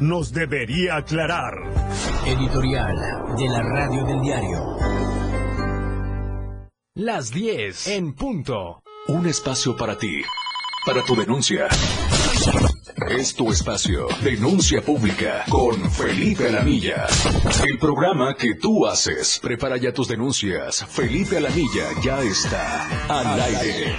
nos debería aclarar. Editorial de la Radio del Diario. Las 10 en punto. Un espacio para ti, para tu denuncia. Es tu espacio. Denuncia pública con Felipe Alamilla. El programa que tú haces. Prepara ya tus denuncias. Felipe Alamilla ya está al aire.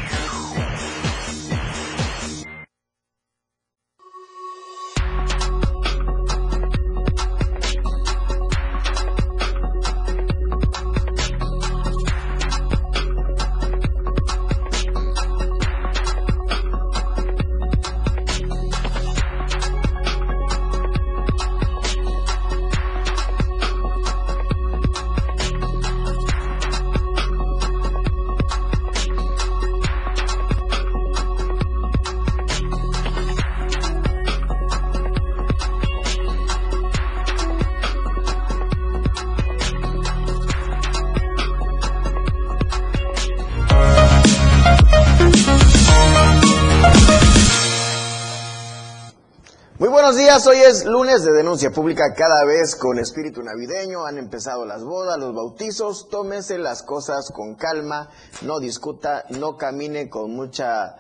Es lunes de denuncia pública cada vez con espíritu navideño, han empezado las bodas, los bautizos, tómese las cosas con calma, no discuta, no camine con mucha,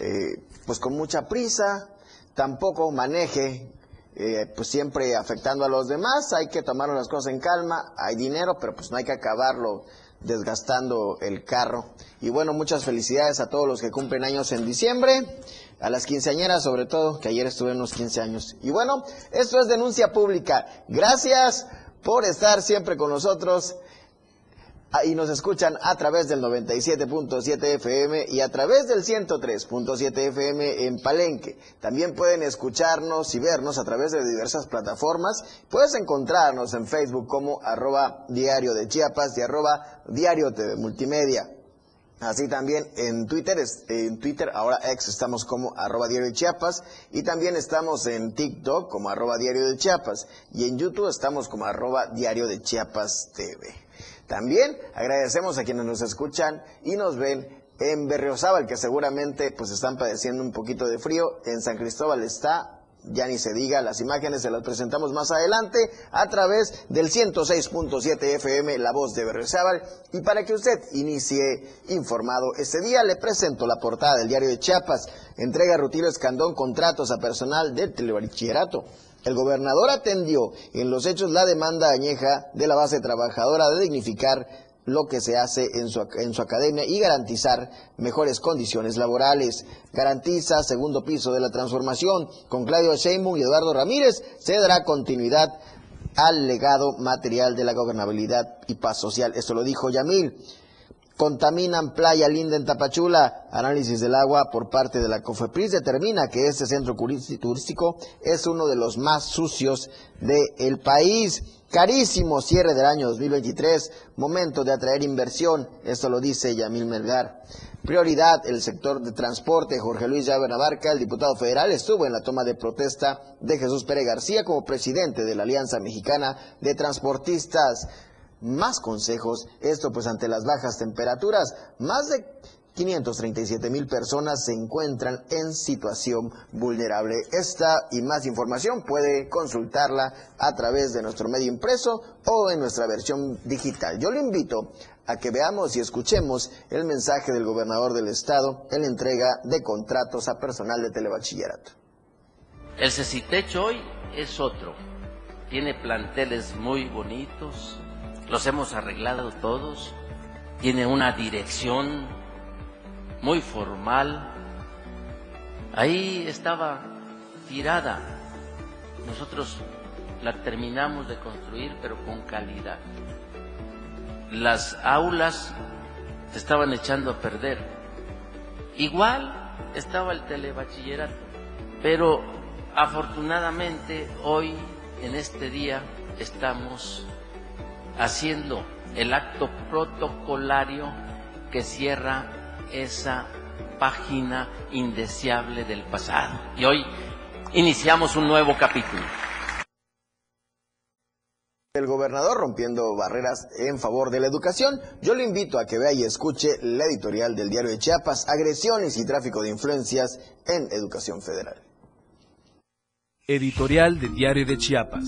eh, pues con mucha prisa, tampoco maneje, eh, pues siempre afectando a los demás, hay que tomar las cosas en calma, hay dinero, pero pues no hay que acabarlo desgastando el carro. Y bueno, muchas felicidades a todos los que cumplen años en diciembre, a las quinceañeras sobre todo, que ayer estuve en unos 15 años. Y bueno, esto es denuncia pública. Gracias por estar siempre con nosotros. Ah, Y nos escuchan a través del 97.7 FM y a través del 103.7 FM en Palenque. También pueden escucharnos y vernos a través de diversas plataformas. Puedes encontrarnos en Facebook como arroba diario de Chiapas y arroba diario TV multimedia. Así también en Twitter, en Twitter ahora ex estamos como arroba diario de Chiapas y también estamos en TikTok como arroba diario de Chiapas y en YouTube estamos como arroba diario de Chiapas TV. También agradecemos a quienes nos escuchan y nos ven en Berriozábal, que seguramente pues están padeciendo un poquito de frío. En San Cristóbal está, ya ni se diga, las imágenes se las presentamos más adelante a través del 106.7 FM, La Voz de Berriozábal. Y para que usted inicie informado este día, le presento la portada del diario de Chiapas. Entrega Rutilo Escandón contratos a personal del telebachillerato. El gobernador atendió en los hechos la demanda añeja de la base trabajadora de dignificar lo que se hace en su, en su academia y garantizar mejores condiciones laborales. Garantiza segundo piso de la transformación. Con Claudio Sheinbaum y Eduardo Ramírez se dará continuidad al legado material de la gobernabilidad y paz social. Esto lo dijo Yamil. Contaminan Playa Linda en Tapachula. Análisis del agua por parte de la COFEPRIS determina que este centro turístico es uno de los más sucios del país. Carísimo cierre del año 2023. Momento de atraer inversión. Esto lo dice Yamil Melgar. Prioridad, el sector de transporte. Jorge Luis Llave Navarca, el diputado federal, estuvo en la toma de protesta de Jesús Pérez García como presidente de la Alianza Mexicana de Transportistas más consejos, esto pues ante las bajas temperaturas, más de 537 mil personas se encuentran en situación vulnerable. Esta y más información puede consultarla a través de nuestro medio impreso o en nuestra versión digital. Yo le invito a que veamos y escuchemos el mensaje del gobernador del estado en la entrega de contratos a personal de telebachillerato. El Cecitech hoy es otro. Tiene planteles muy bonitos, los hemos arreglado todos. Tiene una dirección muy formal. Ahí estaba tirada. Nosotros la terminamos de construir, pero con calidad. Las aulas se estaban echando a perder. Igual estaba el telebachillerato, pero afortunadamente hoy, en este día, estamos haciendo el acto protocolario que cierra esa página indeseable del pasado. Y hoy iniciamos un nuevo capítulo. El gobernador rompiendo barreras en favor de la educación. Yo le invito a que vea y escuche la editorial del diario de Chiapas, Agresiones y tráfico de influencias en educación federal. Editorial de Diario de Chiapas.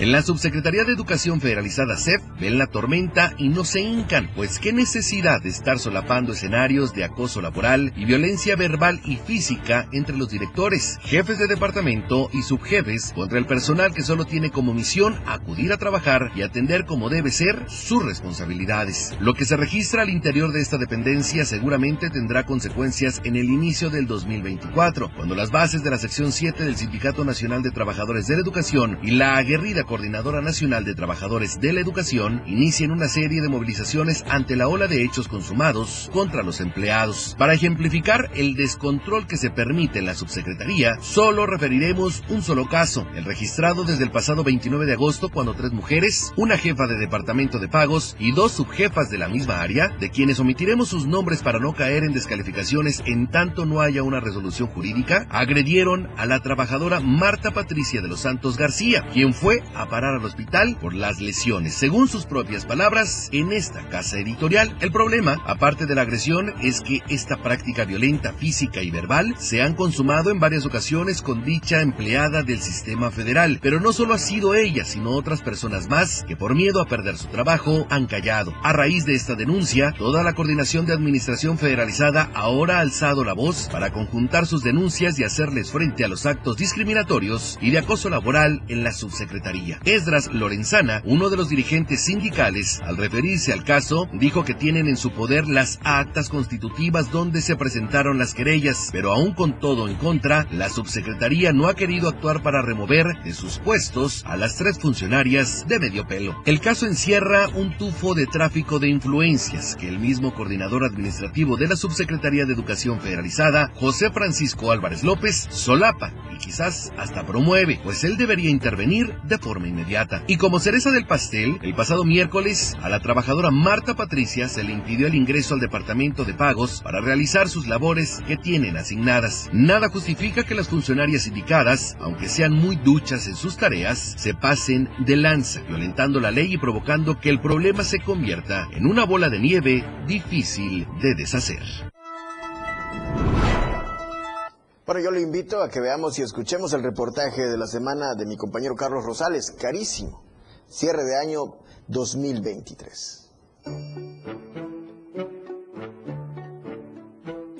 En la Subsecretaría de Educación Federalizada CEF ven la tormenta y no se hincan, pues qué necesidad de estar solapando escenarios de acoso laboral y violencia verbal y física entre los directores, jefes de departamento y subjefes contra el personal que solo tiene como misión acudir a trabajar y atender como debe ser sus responsabilidades. Lo que se registra al interior de esta dependencia seguramente tendrá consecuencias en el inicio del 2024, cuando las bases de la sección 7 del Sindicato Nacional de Trabajadores de la Educación y la aguerrida Coordinadora Nacional de Trabajadores de la Educación inicien una serie de movilizaciones ante la ola de hechos consumados contra los empleados. Para ejemplificar el descontrol que se permite en la subsecretaría, solo referiremos un solo caso, el registrado desde el pasado 29 de agosto cuando tres mujeres, una jefa de departamento de pagos y dos subjefas de la misma área, de quienes omitiremos sus nombres para no caer en descalificaciones en tanto no haya una resolución jurídica, agredieron a la trabajadora Marta Patricia de los Santos García, quien fue a parar al hospital por las lesiones, según sus propias palabras, en esta casa editorial. El problema, aparte de la agresión, es que esta práctica violenta física y verbal se han consumado en varias ocasiones con dicha empleada del sistema federal, pero no solo ha sido ella, sino otras personas más que por miedo a perder su trabajo han callado. A raíz de esta denuncia, toda la coordinación de administración federalizada ahora ha alzado la voz para conjuntar sus denuncias y hacerles frente a los actos discriminatorios y de acoso laboral en la subsecretaría. Esdras Lorenzana, uno de los dirigentes sindicales, al referirse al caso, dijo que tienen en su poder las actas constitutivas donde se presentaron las querellas, pero aún con todo en contra, la subsecretaría no ha querido actuar para remover de sus puestos a las tres funcionarias de medio pelo. El caso encierra un tufo de tráfico de influencias que el mismo coordinador administrativo de la Subsecretaría de Educación Federalizada, José Francisco Álvarez López, solapa y quizás hasta promueve, pues él debería intervenir de forma inmediata. Y como cereza del pastel, el pasado miércoles a la trabajadora Marta Patricia se le impidió el ingreso al departamento de pagos para realizar sus labores que tienen asignadas. Nada justifica que las funcionarias indicadas, aunque sean muy duchas en sus tareas, se pasen de lanza, violentando la ley y provocando que el problema se convierta en una bola de nieve difícil de deshacer. Bueno, yo le invito a que veamos y escuchemos el reportaje de la semana de mi compañero Carlos Rosales, carísimo, cierre de año 2023.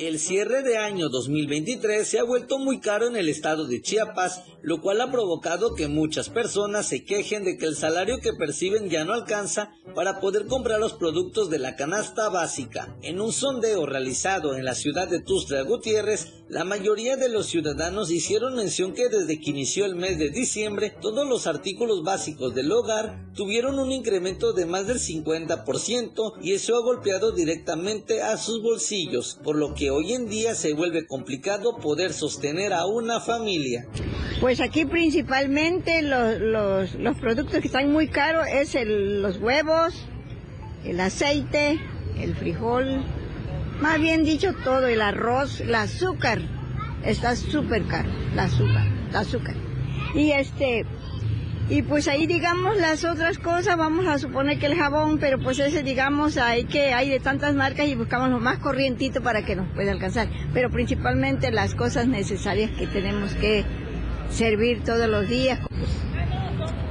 El cierre de año 2023 se ha vuelto muy caro en el estado de Chiapas, lo cual ha provocado que muchas personas se quejen de que el salario que perciben ya no alcanza para poder comprar los productos de la canasta básica. En un sondeo realizado en la ciudad de Tuxtla Gutiérrez, la mayoría de los ciudadanos hicieron mención que desde que inició el mes de diciembre, todos los artículos básicos del hogar tuvieron un incremento de más del 50% y eso ha golpeado directamente a sus bolsillos, por lo que hoy en día se vuelve complicado poder sostener a una familia. Pues aquí principalmente los, los, productos que están muy caros es el, los huevos, el aceite, el frijol, más bien dicho todo, el arroz, el azúcar, está súper caro, el azúcar, el azúcar. Y este, y pues ahí digamos las otras cosas, vamos a suponer que el jabón, pero pues ese digamos hay que hay de tantas marcas y buscamos lo más corrientito para que nos pueda alcanzar. Pero principalmente las cosas necesarias que tenemos que servir todos los días.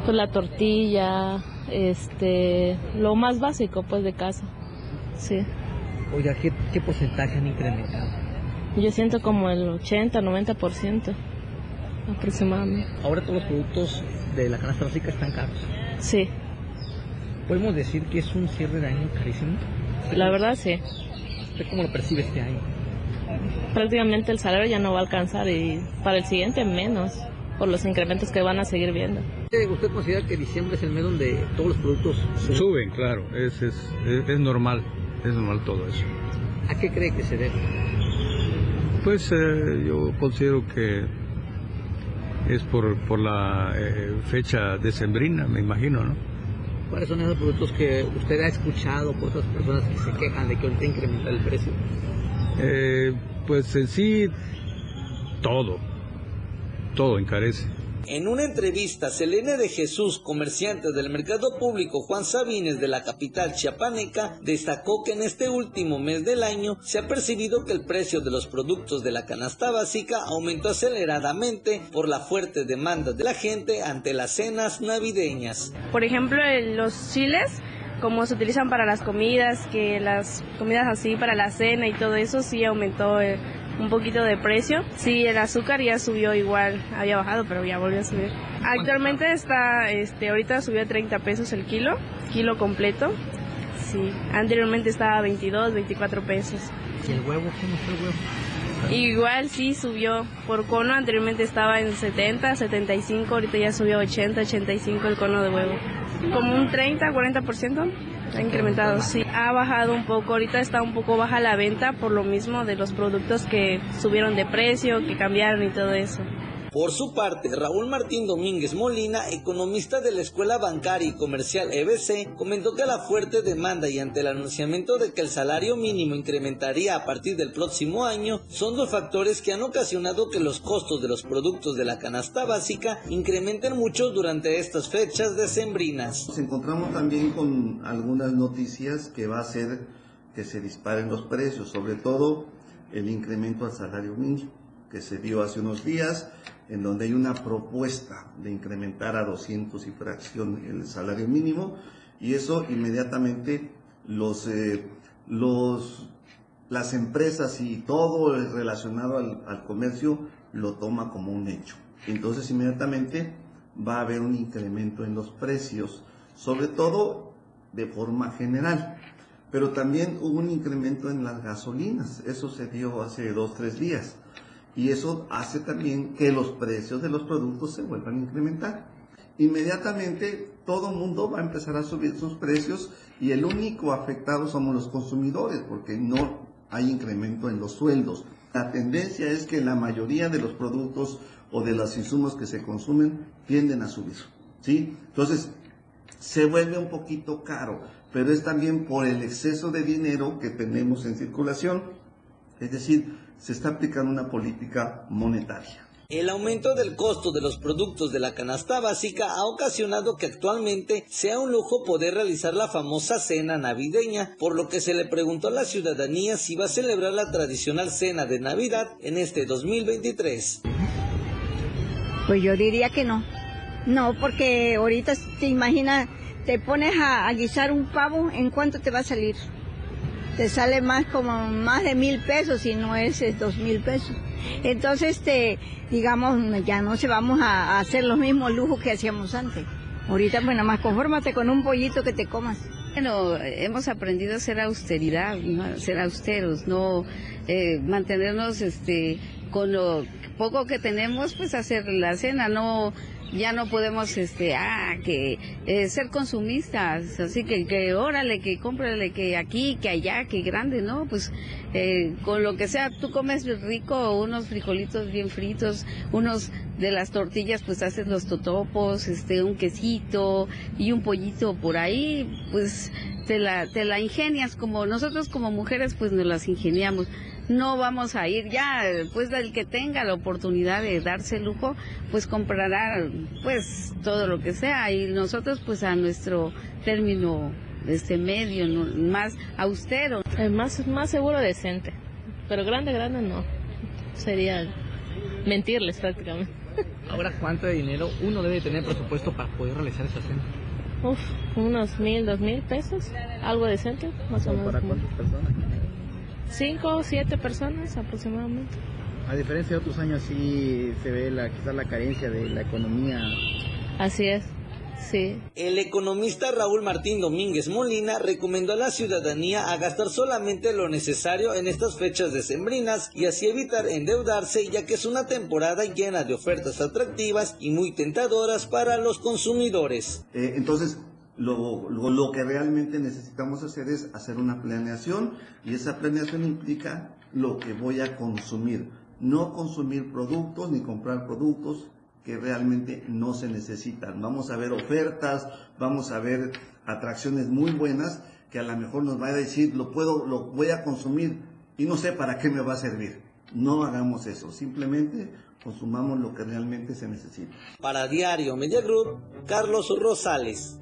Pues la tortilla, este, lo más básico pues de casa, sí. Oiga, ¿qué, qué porcentaje han incrementado? Yo siento como el 80, 90% aproximadamente. Ahora todos los productos de la canasta básica están caros. Sí. ¿Podemos decir que es un cierre de año carísimo? La verdad sí. ¿Usted cómo lo percibe este año? Prácticamente el salario ya no va a alcanzar y para el siguiente menos por los incrementos que van a seguir viendo. ¿Usted considera que diciembre es el mes donde todos los productos suben? Suben, claro, es, es, es, normal, es normal todo eso. ¿A qué cree que se debe? Pues eh, yo considero que es por, por la eh, fecha decembrina, me imagino, ¿no? ¿Cuáles son esos productos que usted ha escuchado por otras personas que se quejan de que ahorita incrementa el precio? Eh, pues en sí, todo, todo encarece. En una entrevista, Selene de Jesús, comerciante del mercado público Juan Sabines de la capital chiapaneca, destacó que en este último mes del año se ha percibido que el precio de los productos de la canasta básica aumentó aceleradamente por la fuerte demanda de la gente ante las cenas navideñas. Por ejemplo, los chiles como se utilizan para las comidas, que las comidas así para la cena y todo eso sí aumentó eh, un poquito de precio. Sí, el azúcar ya subió igual, había bajado, pero ya volvió a subir. Actualmente está, este, ahorita subió a 30 pesos el kilo, kilo completo. Sí, anteriormente estaba a 22, 24 pesos. ¿Y el huevo? ¿Cómo está el huevo? Igual sí subió por cono, anteriormente estaba en 70, 75, ahorita ya subió a 80, 85 el cono de huevo. Como un 30, 40% ha incrementado, sí. Ha bajado un poco, ahorita está un poco baja la venta por lo mismo de los productos que subieron de precio, que cambiaron y todo eso. Por su parte, Raúl Martín Domínguez Molina, economista de la Escuela Bancaria y Comercial EBC, comentó que la fuerte demanda y ante el anunciamiento de que el salario mínimo incrementaría a partir del próximo año, son dos factores que han ocasionado que los costos de los productos de la canasta básica incrementen mucho durante estas fechas decembrinas. Nos encontramos también con algunas noticias que va a hacer que se disparen los precios, sobre todo el incremento al salario mínimo que se dio hace unos días, en donde hay una propuesta de incrementar a 200 y fracción el salario mínimo, y eso inmediatamente los, eh, los, las empresas y todo relacionado al, al comercio lo toma como un hecho. Entonces inmediatamente va a haber un incremento en los precios, sobre todo de forma general. Pero también hubo un incremento en las gasolinas, eso se dio hace dos, tres días y eso hace también que los precios de los productos se vuelvan a incrementar. Inmediatamente todo el mundo va a empezar a subir sus precios y el único afectado somos los consumidores porque no hay incremento en los sueldos. La tendencia es que la mayoría de los productos o de los insumos que se consumen tienden a subir. ¿sí? Entonces, se vuelve un poquito caro, pero es también por el exceso de dinero que tenemos en circulación. Es decir, se está aplicando una política monetaria. El aumento del costo de los productos de la canasta básica ha ocasionado que actualmente sea un lujo poder realizar la famosa cena navideña, por lo que se le preguntó a la ciudadanía si va a celebrar la tradicional cena de Navidad en este 2023. Pues yo diría que no. No, porque ahorita te imaginas, te pones a, a guisar un pavo, ¿en cuánto te va a salir? Te sale más como más de mil pesos y no es dos mil pesos. Entonces, este, digamos, ya no se vamos a, hacer los mismos lujos que hacíamos antes. Ahorita, pues nada más confórmate con un pollito que te comas. Bueno, hemos aprendido a ser austeridad, ser austeros, no eh, mantenernos este con lo poco que tenemos, pues hacer la cena, no ya no podemos este ah que eh, ser consumistas. Así que que órale que cómprale que aquí que allá que grande no pues eh, con lo que sea tú comes rico unos frijolitos bien fritos unos de las tortillas pues haces los totopos este un quesito y un pollito por ahí pues te la te la ingenias. Como nosotros como mujeres pues nos las ingeniamos no vamos a ir ya, pues el que tenga la oportunidad de darse el lujo, pues comprará pues todo lo que sea y nosotros pues a nuestro término este medio, más austero. más, más seguro decente, pero grande, grande no. Sería mentirles prácticamente. Ahora, ¿cuánto de dinero uno debe tener presupuesto para poder realizar esa cena? Uf, unos mil, dos mil pesos, algo decente, más o menos. ¿Para cuántas personas? Cinco o siete personas aproximadamente. A diferencia de otros años sí se ve la, quizás la carencia de la economía. Así es. Sí. El economista Raúl Martín Domínguez Molina recomendó a la ciudadanía a gastar solamente lo necesario en estas fechas decembrinas y así evitar endeudarse ya que es una temporada llena de ofertas atractivas y muy tentadoras para los consumidores. Eh, entonces, lo, lo, que realmente necesitamos hacer es hacer una planeación y esa planeación implica lo que voy a consumir. No consumir productos ni comprar productos que realmente no se necesitan. Vamos a ver ofertas, vamos a ver atracciones muy buenas que a lo mejor nos va a decir lo puedo, lo voy a consumir y no sé para qué me va a servir. No hagamos eso, simplemente consumamos lo que realmente se necesita. Para Diario Media Group, Carlos Rosales.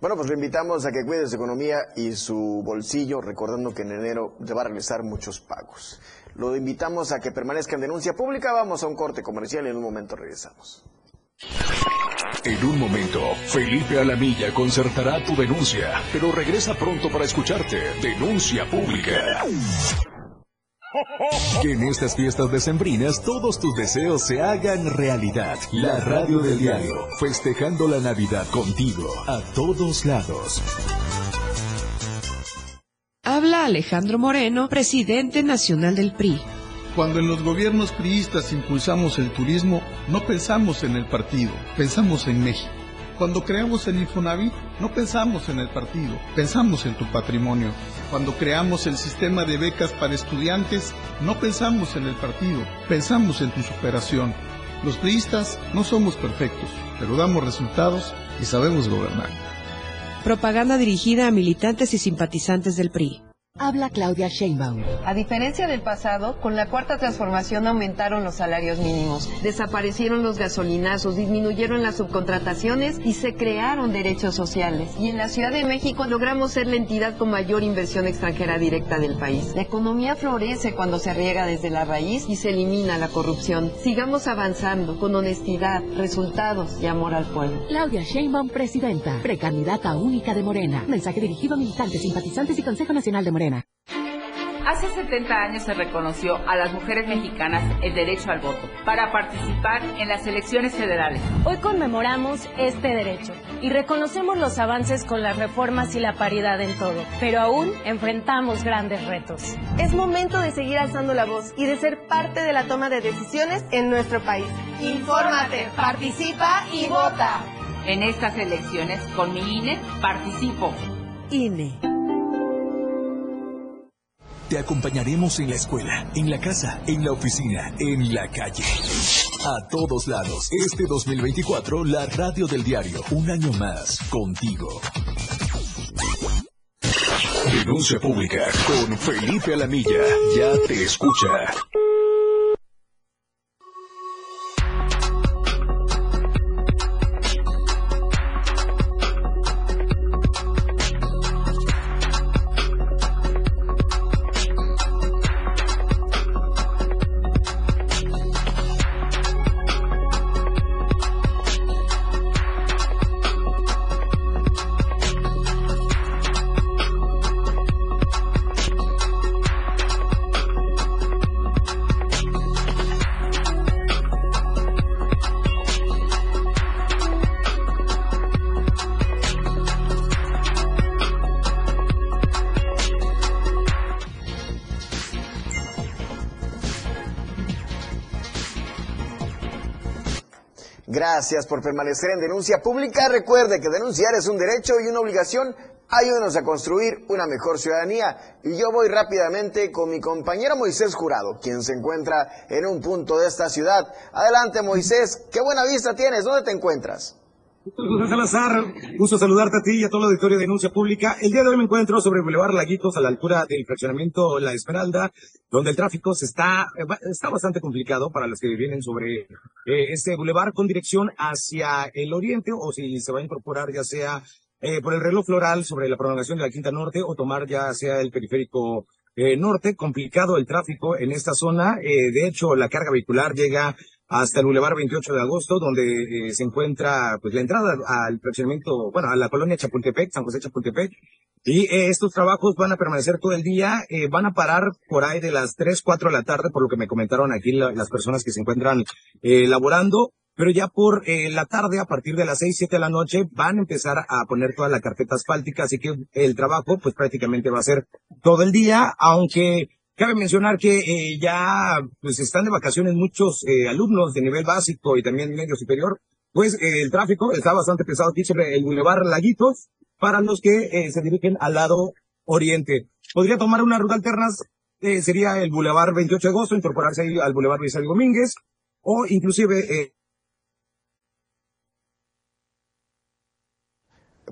Bueno, pues lo invitamos a que cuide su economía y su bolsillo, recordando que en enero le va a realizar muchos pagos. Lo invitamos a que permanezca en denuncia pública. Vamos a un corte comercial y en un momento regresamos. En un momento, Felipe Alamilla concertará tu denuncia, pero regresa pronto para escucharte. Denuncia pública. Que en estas fiestas decembrinas todos tus deseos se hagan realidad. La radio del diario, festejando la Navidad contigo, a todos lados. Habla Alejandro Moreno, presidente nacional del PRI. Cuando en los gobiernos priistas impulsamos el turismo, no pensamos en el partido, pensamos en México. Cuando creamos el Infonavit, no pensamos en el partido, pensamos en tu patrimonio. Cuando creamos el sistema de becas para estudiantes, no pensamos en el partido, pensamos en tu superación. Los priistas no somos perfectos, pero damos resultados y sabemos gobernar. Propaganda dirigida a militantes y simpatizantes del PRI. Habla Claudia Sheinbaum. A diferencia del pasado, con la cuarta transformación aumentaron los salarios mínimos, desaparecieron los gasolinazos, disminuyeron las subcontrataciones y se crearon derechos sociales. Y en la Ciudad de México logramos ser la entidad con mayor inversión extranjera directa del país. La economía florece cuando se riega desde la raíz y se elimina la corrupción. Sigamos avanzando con honestidad, resultados y amor al pueblo. Claudia Sheinbaum, presidenta, precandidata única de Morena. Mensaje dirigido a militantes, simpatizantes y Consejo Nacional de Morena. Hace 70 años se reconoció a las mujeres mexicanas el derecho al voto para participar en las elecciones federales. Hoy conmemoramos este derecho y reconocemos los avances con las reformas y la paridad en todo, pero aún enfrentamos grandes retos. Es momento de seguir alzando la voz y de ser parte de la toma de decisiones en nuestro país. Infórmate, participa y vota. En estas elecciones, con mi INE, participo. INE. Te acompañaremos en la escuela, en la casa, en la oficina, en la calle. A todos lados, este 2024, la radio del diario, un año más, contigo. Denuncia pública con Felipe Alamilla. Ya te escucha. Gracias por permanecer en denuncia pública. Recuerde que denunciar es un derecho y una obligación. Ayúdenos a construir una mejor ciudadanía. Y yo voy rápidamente con mi compañero Moisés Jurado, quien se encuentra en un punto de esta ciudad. Adelante Moisés, qué buena vista tienes. ¿Dónde te encuentras? Salazar, gusto saludarte a ti y a todo el auditorio de Denuncia Pública. El día de hoy me encuentro sobre Boulevard Laguitos a la altura del fraccionamiento La Esmeralda, donde el tráfico se está, está bastante complicado para los que vienen sobre eh, este boulevard con dirección hacia el oriente o si se va a incorporar ya sea eh, por el reloj floral sobre la prolongación de la Quinta Norte o tomar ya sea el periférico eh, norte, complicado el tráfico en esta zona. Eh, de hecho, la carga vehicular llega hasta el Boulevard 28 de agosto, donde eh, se encuentra pues la entrada al fraccionamiento, bueno, a la colonia Chapultepec, San José Chapultepec. Y eh, estos trabajos van a permanecer todo el día, eh, van a parar por ahí de las 3, 4 de la tarde, por lo que me comentaron aquí la- las personas que se encuentran eh, laborando. Pero ya por la tarde, a partir de las 6, 7 de la noche, van a empezar a poner toda la carpeta asfáltica, así que el trabajo pues prácticamente va a ser todo el día, aunque Cabe mencionar que eh, ya pues están de vacaciones muchos eh, alumnos de nivel básico y también medio superior, pues eh, el tráfico está bastante pesado aquí sobre el Boulevard Laguitos para los que se dirigen al lado oriente. Podría tomar una ruta alterna, sería el Boulevard 28 de agosto, incorporarse ahí al Boulevard Luis Domínguez, o inclusive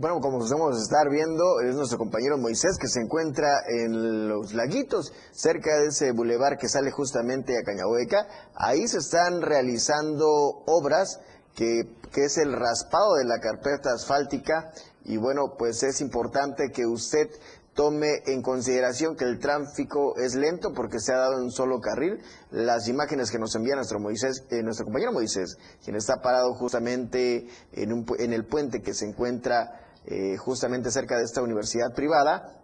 Bueno, como podemos estar viendo, es nuestro compañero Moisés que se encuentra en los laguitos, cerca de ese bulevar que sale justamente a Cañahueca. Ahí se están realizando obras que, que es el raspado de la carpeta asfáltica y bueno, pues es importante que usted tome en consideración que el tráfico es lento porque se ha dado en un solo carril. Las imágenes que nos envía nuestro Moisés, eh, nuestro compañero Moisés, quien está parado justamente en, un, en el puente que se encuentra eh, justamente cerca de esta universidad privada,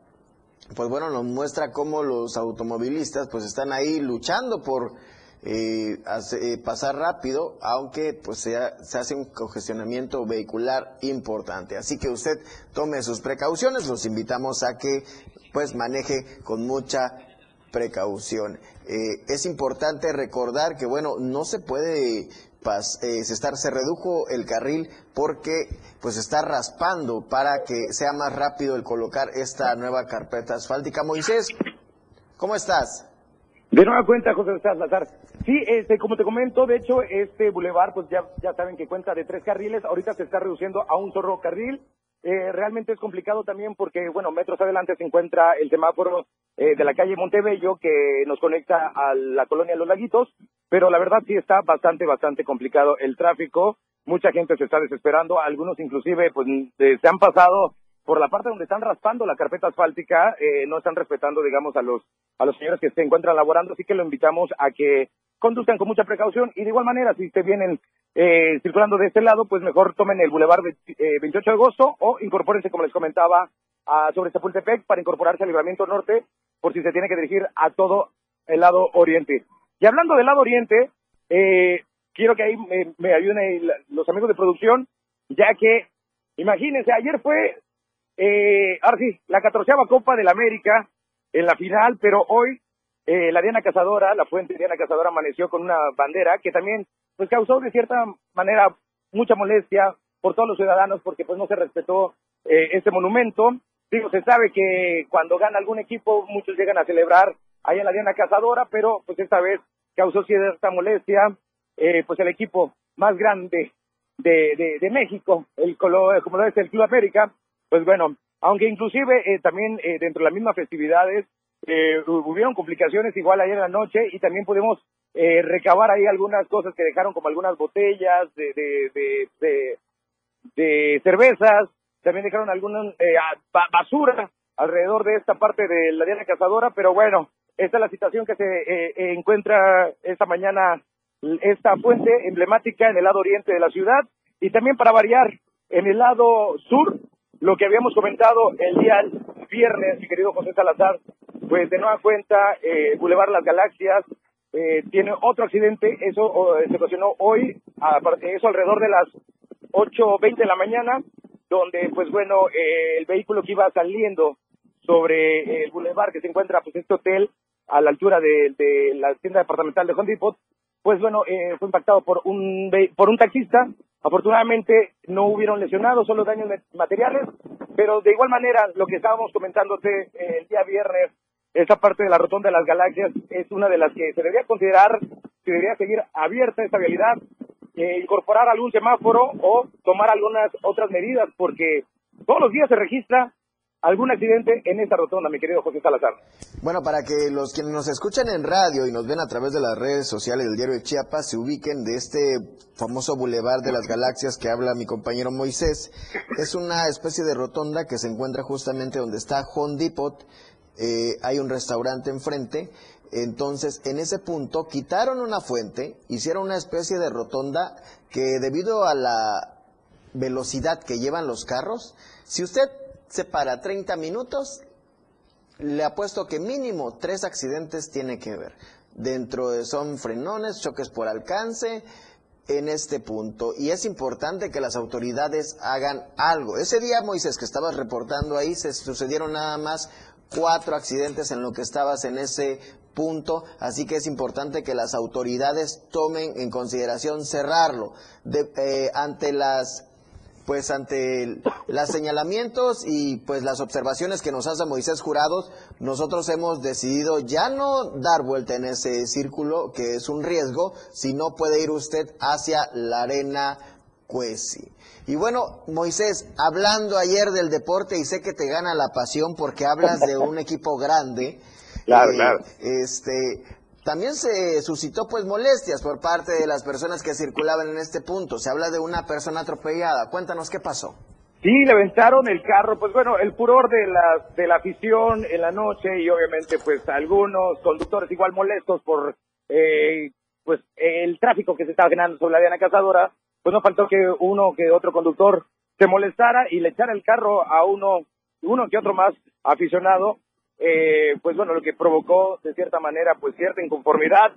pues bueno, nos muestra cómo los automovilistas pues están ahí luchando por eh, eh, pasar rápido, aunque pues se, se hace un congestionamiento vehicular importante. Así que usted tome sus precauciones, los invitamos a que pues maneje con mucha precaución. Es importante recordar que, bueno, no se puede se, estar, se redujo el carril porque pues está raspando para que sea más rápido el colocar esta nueva carpeta asfáltica. Moisés, ¿cómo estás? De nueva cuenta, José Salazar. Sí, este, como te comento, de hecho, este bulevar, pues ya, ya saben que cuenta de tres carriles, ahorita se está reduciendo a un solo carril. Eh, realmente es complicado también porque, bueno, metros adelante se encuentra el semáforo eh, de la calle Montebello que nos conecta a la colonia Los Laguitos, pero la verdad sí está bastante, bastante complicado el tráfico. Mucha gente se está desesperando, algunos inclusive pues eh, se han pasado por la parte donde están raspando la carpeta asfáltica, eh, no están respetando, digamos, a los, a los señores que se encuentran laborando, así que lo invitamos a que conduzcan con mucha precaución y de igual manera, si te vienen eh, circulando de este lado, pues mejor tomen el bulevar de, eh, 28 de agosto o incorpórense, como les comentaba, a, sobre Chapultepec para incorporarse al libramiento norte por si se tiene que dirigir a todo el lado oriente. Y hablando del lado oriente, eh, quiero que ahí me, me ayuden los amigos de producción, ya que, imagínense, ayer fue eh, ahora sí, la catorceava Copa del América en la final, pero hoy eh, la Diana Cazadora, la fuente Diana Cazadora amaneció con una bandera que también pues causó de cierta manera mucha molestia por todos los ciudadanos porque pues no se respetó eh, este monumento. Digo, se sabe que cuando gana algún equipo muchos llegan a celebrar ahí en la Diana Cazadora, pero pues esta vez causó cierta molestia eh, pues el equipo más grande de, de, México, el como lo es el Club América, pues bueno, aunque inclusive eh, también eh, dentro de las mismas festividades eh, hubieron complicaciones igual ayer en la noche y también pudimos eh, recabar ahí algunas cosas que dejaron como algunas botellas de, de, de, de, de cervezas, también dejaron alguna eh, basura alrededor de esta parte de la Diana Cazadora, pero bueno, esta es la situación que se eh, encuentra esta mañana esta fuente emblemática en el lado oriente de la ciudad. Y también para variar en el lado sur lo que habíamos comentado el día viernes, mi querido José Salazar, pues de nueva cuenta, eh, Boulevard Las Galaxias eh, tiene otro accidente, eso eh, se ocasionó hoy, aparte eso alrededor de las 8.20 de la mañana, donde pues bueno, eh, el vehículo que iba saliendo sobre el Boulevard que se encuentra pues este hotel a la altura de, de la tienda departamental de Home Depot, pues bueno, eh, fue impactado por un, por un taxista. Afortunadamente no hubieron lesionados, solo daños materiales, pero de igual manera, lo que estábamos comentándote eh, el día viernes, esa parte de la rotonda de las galaxias es una de las que se debería considerar, se debería seguir abierta esta vialidad, eh, incorporar algún semáforo o tomar algunas otras medidas, porque todos los días se registra algún accidente en esta rotonda, mi querido José Salazar. Bueno, para que los quienes nos escuchan en radio y nos ven a través de las redes sociales del diario de Chiapas se ubiquen de este famoso bulevar de las galaxias que habla mi compañero Moisés, es una especie de rotonda que se encuentra justamente donde está Home Depot, eh, hay un restaurante enfrente, entonces en ese punto quitaron una fuente, hicieron una especie de rotonda que debido a la velocidad que llevan los carros, si usted se para 30 minutos, le apuesto que mínimo tres accidentes tiene que ver. Dentro de son frenones, choques por alcance en este punto. Y es importante que las autoridades hagan algo. Ese día, Moisés, que estabas reportando ahí, se sucedieron nada más cuatro accidentes en lo que estabas en ese punto, así que es importante que las autoridades tomen en consideración cerrarlo. Eh, ante las pues ante los señalamientos y pues las observaciones que nos hace Moisés Jurados, nosotros hemos decidido ya no dar vuelta en ese círculo, que es un riesgo, si no puede ir usted hacia la arena Cuesi. Y bueno, Moisés, hablando ayer del deporte y sé que te gana la pasión porque hablas de un equipo grande. Claro, eh, claro. Este, también se suscitó pues molestias por parte de las personas que circulaban en este punto. Se habla de una persona atropellada. Cuéntanos qué pasó. Sí, le aventaron el carro, pues bueno, el furor de la, de la afición en la noche y obviamente pues algunos conductores igual molestos por eh, pues el tráfico que se estaba generando sobre la Diana Cazadora, pues no faltó que uno que otro conductor se molestara y le echara el carro a uno, uno que otro más aficionado, eh, pues bueno, lo que provocó de cierta manera pues cierta inconformidad.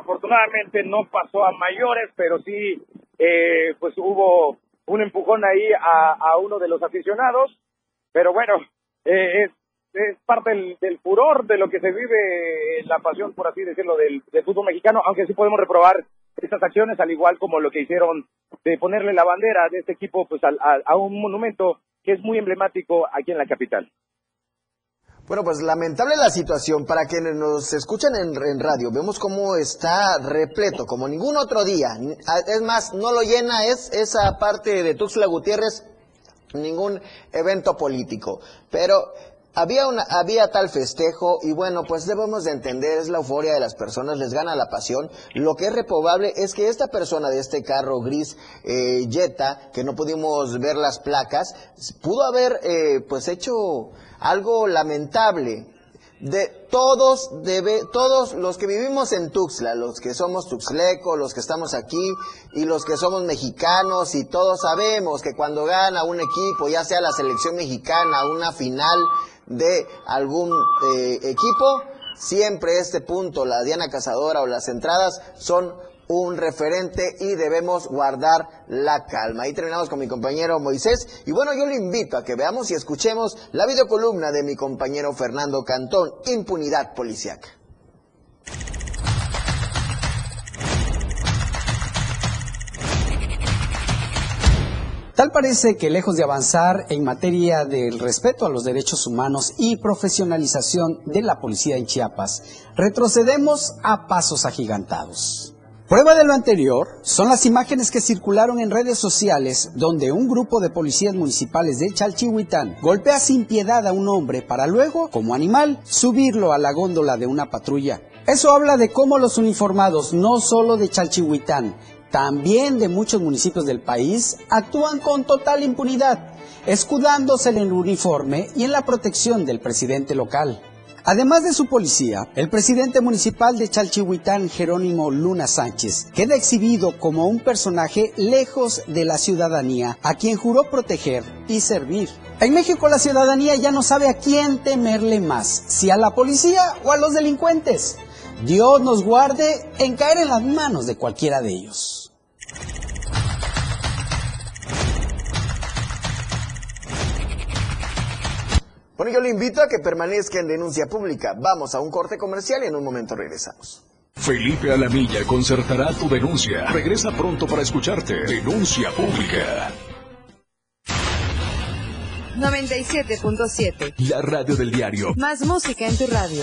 Afortunadamente no pasó a mayores, pero sí eh, pues hubo un empujón ahí a, uno de los aficionados, pero bueno, eh, es, es parte del, furor de lo que se vive, la pasión, por así decirlo, del, fútbol mexicano, aunque sí podemos reprobar estas acciones, al igual como lo que hicieron de ponerle la bandera de este equipo pues a, a un monumento que es muy emblemático aquí en la capital. Bueno, pues lamentable la situación. Para quienes nos escuchan en, radio, vemos cómo está repleto, como ningún otro día. Es más, no lo llena, es esa parte de Tuxtla Gutiérrez, ningún evento político. Pero había, una, había tal festejo y bueno, pues debemos de entender, es la euforia de las personas, les gana la pasión. Lo que es reprobable es que esta persona de este carro gris eh, Jetta, que no pudimos ver las placas, pudo haber eh, pues hecho algo lamentable. De todos, debe, todos los que vivimos en Tuxtla, los que somos tuxlecos, los que estamos aquí y los que somos mexicanos y todos sabemos que cuando gana un equipo, ya sea la selección mexicana, una final de algún eh, equipo, siempre este punto, la Diana Cazadora o las entradas son un referente y debemos guardar la calma. Ahí terminamos con mi compañero Moisés. Y bueno, yo le invito a que veamos y escuchemos la videocolumna de mi compañero Fernando Cantón, Impunidad Policiaca. Tal parece que lejos de avanzar en materia del respeto a los derechos humanos y profesionalización de la policía en Chiapas, retrocedemos a pasos agigantados. Prueba de lo anterior son las imágenes que circularon en redes sociales donde un grupo de policías municipales de Chalchihuitán golpea sin piedad a un hombre para luego, como animal, subirlo a la góndola de una patrulla. Eso habla de cómo los uniformados, no solo de Chalchihuitán, también de muchos municipios del país, actúan con total impunidad, escudándose en el uniforme y en la protección del presidente local. Además de su policía, el presidente municipal de Chalchihuitán, Jerónimo Luna Sánchez, queda exhibido como un personaje lejos de la ciudadanía, a quien juró proteger y servir. En México la ciudadanía ya no sabe a quién temerle más, si a la policía o a los delincuentes. Dios nos guarde en caer en las manos de cualquiera de ellos. Bueno, yo le invito a que permanezca en denuncia pública. Vamos a un corte comercial y en un momento regresamos. Felipe Alamilla concertará tu denuncia. Regresa pronto para escucharte. Denuncia pública. 97.7. La radio del diario. Más música en tu radio.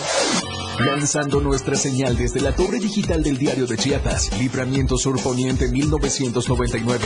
Lanzando nuestra señal desde la torre digital del diario de Chiapas. Libramiento Sur Poniente 1999.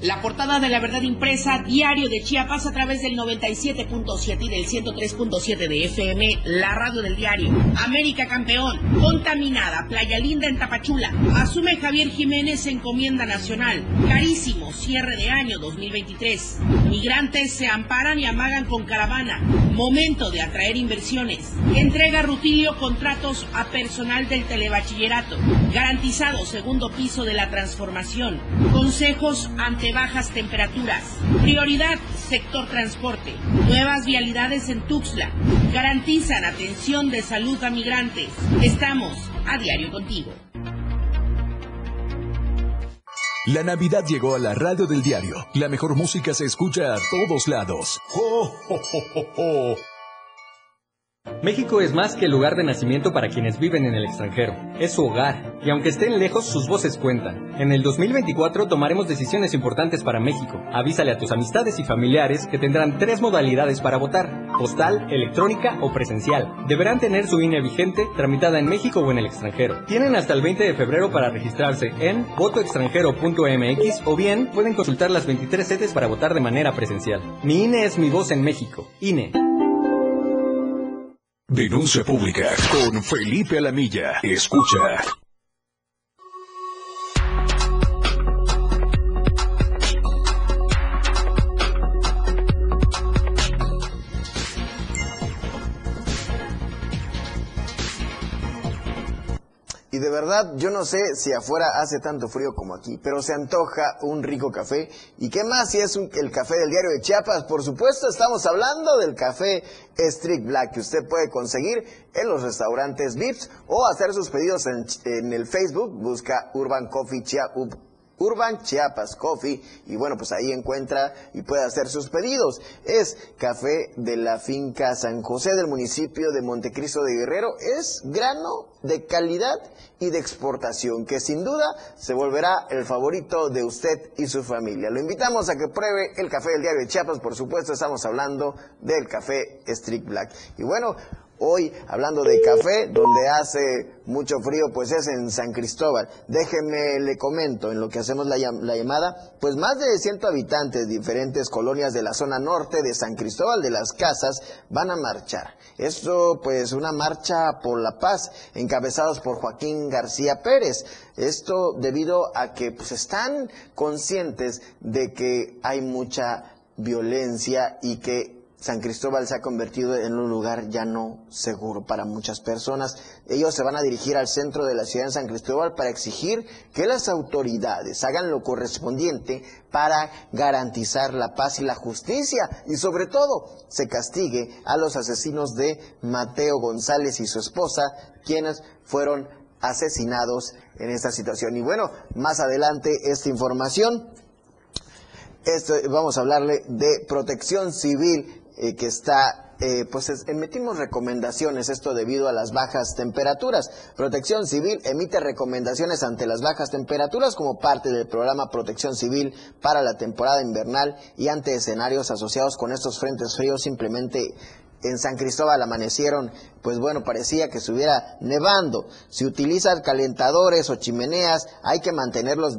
La portada de la verdad impresa diario de Chiapas a través del 97.7 y del 103.7 de FM, la radio del diario. América campeón, contaminada, Playa Linda en Tapachula. Asume Javier Jiménez encomienda nacional. Carísimo, cierre de año 2023. Migrantes se amparan y amagan con caravana. Momento de atraer inversiones. Entrega Rutilio contratos a personal del telebachillerato. Garantizado segundo piso de la transformación. Consejos ante bajas temperaturas. Prioridad, sector transporte. Nuevas vialidades en Tuxtla. Garantizan atención de salud a migrantes. Estamos a diario contigo. La Navidad llegó a la radio del diario. La mejor música se escucha a todos lados. ¡Oh, oh, oh, oh, México es más que el lugar de nacimiento para quienes viven en el extranjero. Es su hogar, y aunque estén lejos, sus voces cuentan. En el 2024 tomaremos decisiones importantes para México. Avísale a tus amistades y familiares que tendrán tres modalidades para votar, postal, electrónica o presencial. Deberán tener su INE vigente, tramitada en México o en el extranjero. Tienen hasta el 20 de febrero para registrarse en votoextranjero.mx o bien pueden consultar las 23 sedes para votar de manera presencial. Mi INE es mi voz en México. INE. Denuncia pública con Felipe Alamilla. Escucha. De verdad, yo no sé si afuera hace tanto frío como aquí, pero se antoja un rico café. ¿Y qué más si es el café del diario de Chiapas? Por supuesto, estamos hablando del café Street Black que usted puede conseguir en los restaurantes VIPs o hacer sus pedidos en, en el Facebook. Busca Urban Coffee Chia- Urban Chiapas Coffee y bueno, pues ahí encuentra y puede hacer sus pedidos. Es café de la finca San José del municipio de Montecristo de Guerrero. Es grano de calidad y de exportación que sin duda se volverá el favorito de usted y su familia. Lo invitamos a que pruebe el café del diario de Chiapas, por supuesto estamos hablando del café Street Black. Y bueno, Hoy, hablando de café, donde hace mucho frío, pues es en San Cristóbal. Déjeme, le comento, en lo que hacemos la, llam- la llamada, pues más de 100 habitantes de diferentes colonias de la zona norte de San Cristóbal de las Casas van a marchar. Esto, pues, una marcha por la paz, encabezados por Joaquín García Pérez. Esto debido a que, pues, están conscientes de que hay mucha violencia y que San Cristóbal se ha convertido en un lugar ya no seguro para muchas personas. Ellos se van a dirigir al centro de la ciudad de San Cristóbal para exigir que las autoridades hagan lo correspondiente para garantizar la paz y la justicia y sobre todo se castigue a los asesinos de Mateo González y su esposa, quienes fueron asesinados en esta situación. Y bueno, más adelante esta información vamos a hablarle de protección civil eh, que está, eh, pues es- emitimos recomendaciones, esto debido a las bajas temperaturas. Protección civil emite recomendaciones ante las bajas temperaturas como parte del programa Protección Civil para la temporada invernal y ante escenarios asociados con estos frentes fríos simplemente en San Cristóbal amanecieron, pues bueno, parecía que estuviera nevando. Si utilizan calentadores o chimeneas, hay que mantenerlos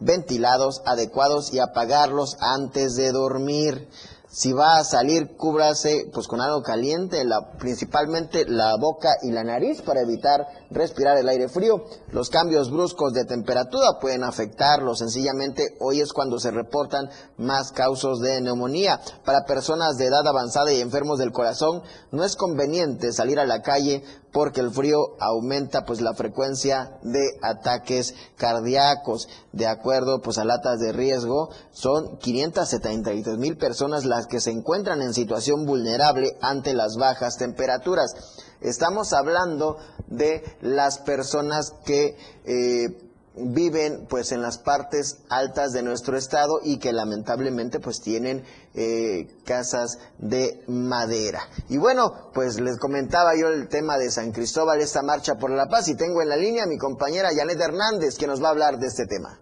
ventilados, adecuados y apagarlos antes de dormir. Si va a salir, cúbrase pues con algo caliente, la- principalmente la boca y la nariz para evitar respirar el aire frío. Los cambios bruscos de temperatura pueden afectarlo. Sencillamente hoy es cuando se reportan más casos de neumonía. Para personas de edad avanzada y enfermos del corazón, no es conveniente salir a la calle porque el frío aumenta pues la frecuencia de ataques cardíacos. De acuerdo pues a latas de riesgo, son 573 mil personas las que se encuentran en situación vulnerable ante las bajas temperaturas. Estamos hablando de las personas que eh, viven pues en las partes altas de nuestro estado y que lamentablemente pues tienen eh, casas de madera. Y bueno, pues les comentaba yo el tema de San Cristóbal, esta marcha por la paz y tengo en la línea a mi compañera Janet Hernández que nos va a hablar de este tema.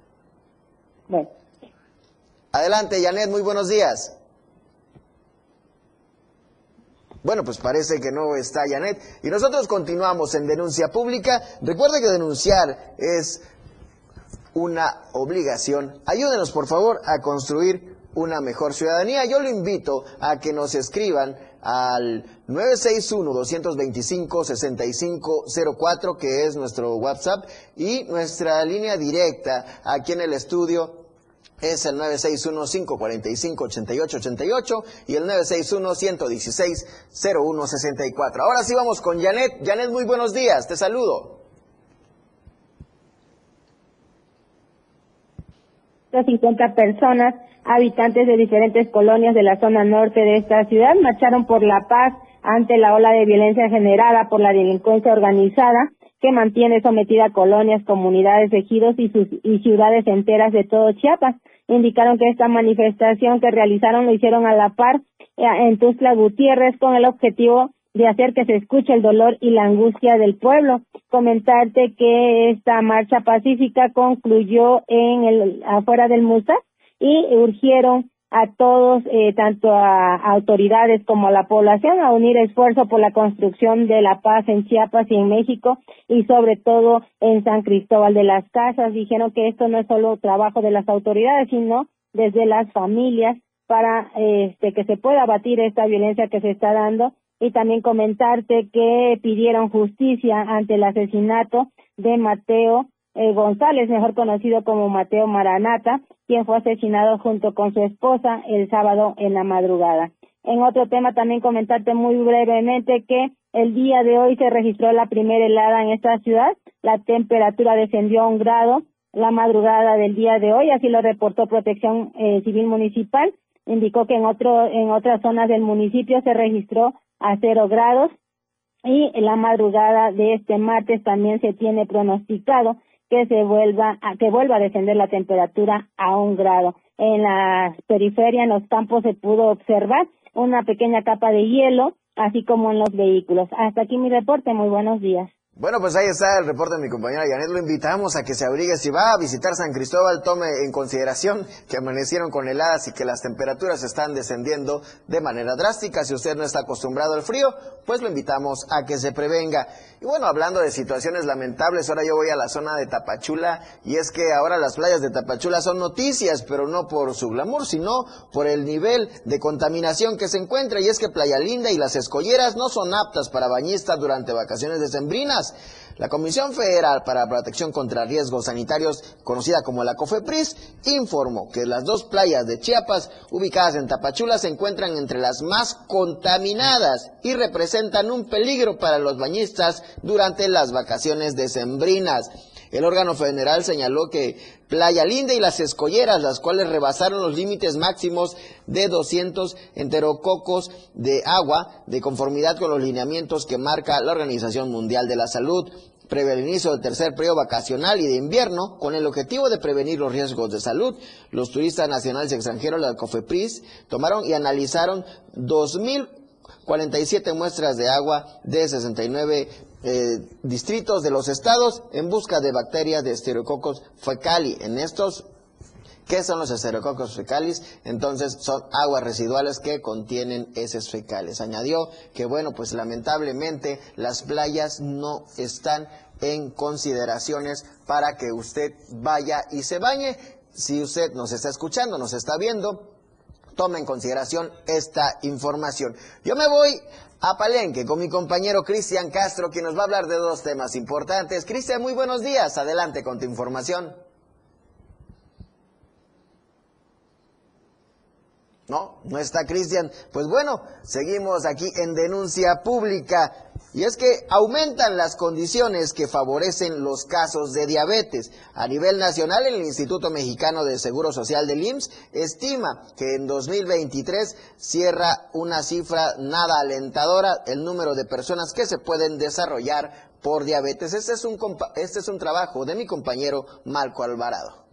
Adelante Janet, muy buenos días. Bueno, pues parece que no está Janet. Y nosotros continuamos en denuncia pública. Recuerde que denunciar es una obligación. Ayúdenos, por favor, a construir una mejor ciudadanía. Yo lo invito a que nos escriban al 961-225-6504, que es nuestro WhatsApp, y nuestra línea directa aquí en el estudio es el 961-545-8888 y el 961-116-0164. Ahora sí vamos con Janet. Janet, muy buenos días. Te saludo. 50 personas, habitantes de diferentes colonias de la zona norte de esta ciudad, marcharon por la paz ante la ola de violencia generada por la delincuencia organizada que mantiene sometida colonias, comunidades, ejidos y, sus, y ciudades enteras de todo Chiapas. Indicaron que esta manifestación que realizaron lo hicieron a la par eh, en Tuzla Gutiérrez con el objetivo de hacer que se escuche el dolor y la angustia del pueblo. Comentarte que esta marcha pacífica concluyó en el afuera del Musa y urgieron a todos, eh, tanto a, autoridades como a la población, a unir esfuerzo por la construcción de la paz en Chiapas y en México y sobre todo en San Cristóbal de las Casas. Dijeron que esto no es solo trabajo de las autoridades, sino desde las familias para este, que se pueda abatir esta violencia que se está dando y también comentarte que pidieron justicia ante el asesinato de Mateo eh, González, mejor conocido como Mateo Maranata, quien fue asesinado junto con su esposa el sábado en la madrugada. En otro tema también comentarte muy brevemente que el día de hoy se registró la primera helada en esta ciudad, la temperatura descendió a un grado la madrugada del día de hoy, así lo reportó Protección eh, Civil Municipal, indicó que en otro en otras zonas del municipio se registró a cero grados y la madrugada de este martes también se tiene pronosticado que se vuelva a, que vuelva a descender la temperatura a un grado. En la periferia, en los campos, se pudo observar una pequeña capa de hielo, así como en los vehículos. Hasta aquí mi reporte. Muy buenos días. Bueno, pues ahí está el reporte de mi compañera Janet. Lo invitamos a que se abrigue. Si va a visitar San Cristóbal, tome en consideración que amanecieron con heladas y que las temperaturas están descendiendo de manera drástica. Si usted no está acostumbrado al frío, pues lo invitamos a que se prevenga. Y bueno, hablando de situaciones lamentables, ahora yo voy a la zona de Tapachula y es que ahora las playas de Tapachula son noticias, pero no por su glamour, sino por el nivel de contaminación que se encuentra. Y es que Playa Linda y las escolleras no son aptas para bañistas durante vacaciones decembrinas. La Comisión Federal para Protección contra Riesgos Sanitarios, conocida como la COFEPRIS, informó que las dos playas de Chiapas, ubicadas en Tapachula, se encuentran entre las más contaminadas y representan un peligro para los bañistas durante las vacaciones decembrinas. El órgano federal señaló que Playa Linda y las escolleras, las cuales rebasaron los límites máximos de 200 enterococos de agua, de conformidad con los lineamientos que marca la Organización Mundial de la Salud, previo al inicio del tercer periodo vacacional y de invierno, con el objetivo de prevenir los riesgos de salud, los turistas nacionales y extranjeros la COFEPRIS tomaron y analizaron 2.047 muestras de agua de 69 eh, distritos de los estados en busca de bacterias de Staphylococcus fecali. En estos, ¿qué son los Staphylococcus fecalis? Entonces son aguas residuales que contienen heces fecales. Añadió que, bueno, pues lamentablemente las playas no están en consideraciones para que usted vaya y se bañe. Si usted nos está escuchando, nos está viendo, tome en consideración esta información. Yo me voy a Palenque con mi compañero Cristian Castro, quien nos va a hablar de dos temas importantes. Cristian, muy buenos días. Adelante con tu información. No, no está Cristian. Pues bueno, seguimos aquí en denuncia pública. Y es que aumentan las condiciones que favorecen los casos de diabetes. A nivel nacional, el Instituto Mexicano de Seguro Social del IMSS estima que en 2023 cierra una cifra nada alentadora el número de personas que se pueden desarrollar por diabetes. Este es un, este es un trabajo de mi compañero Marco Alvarado.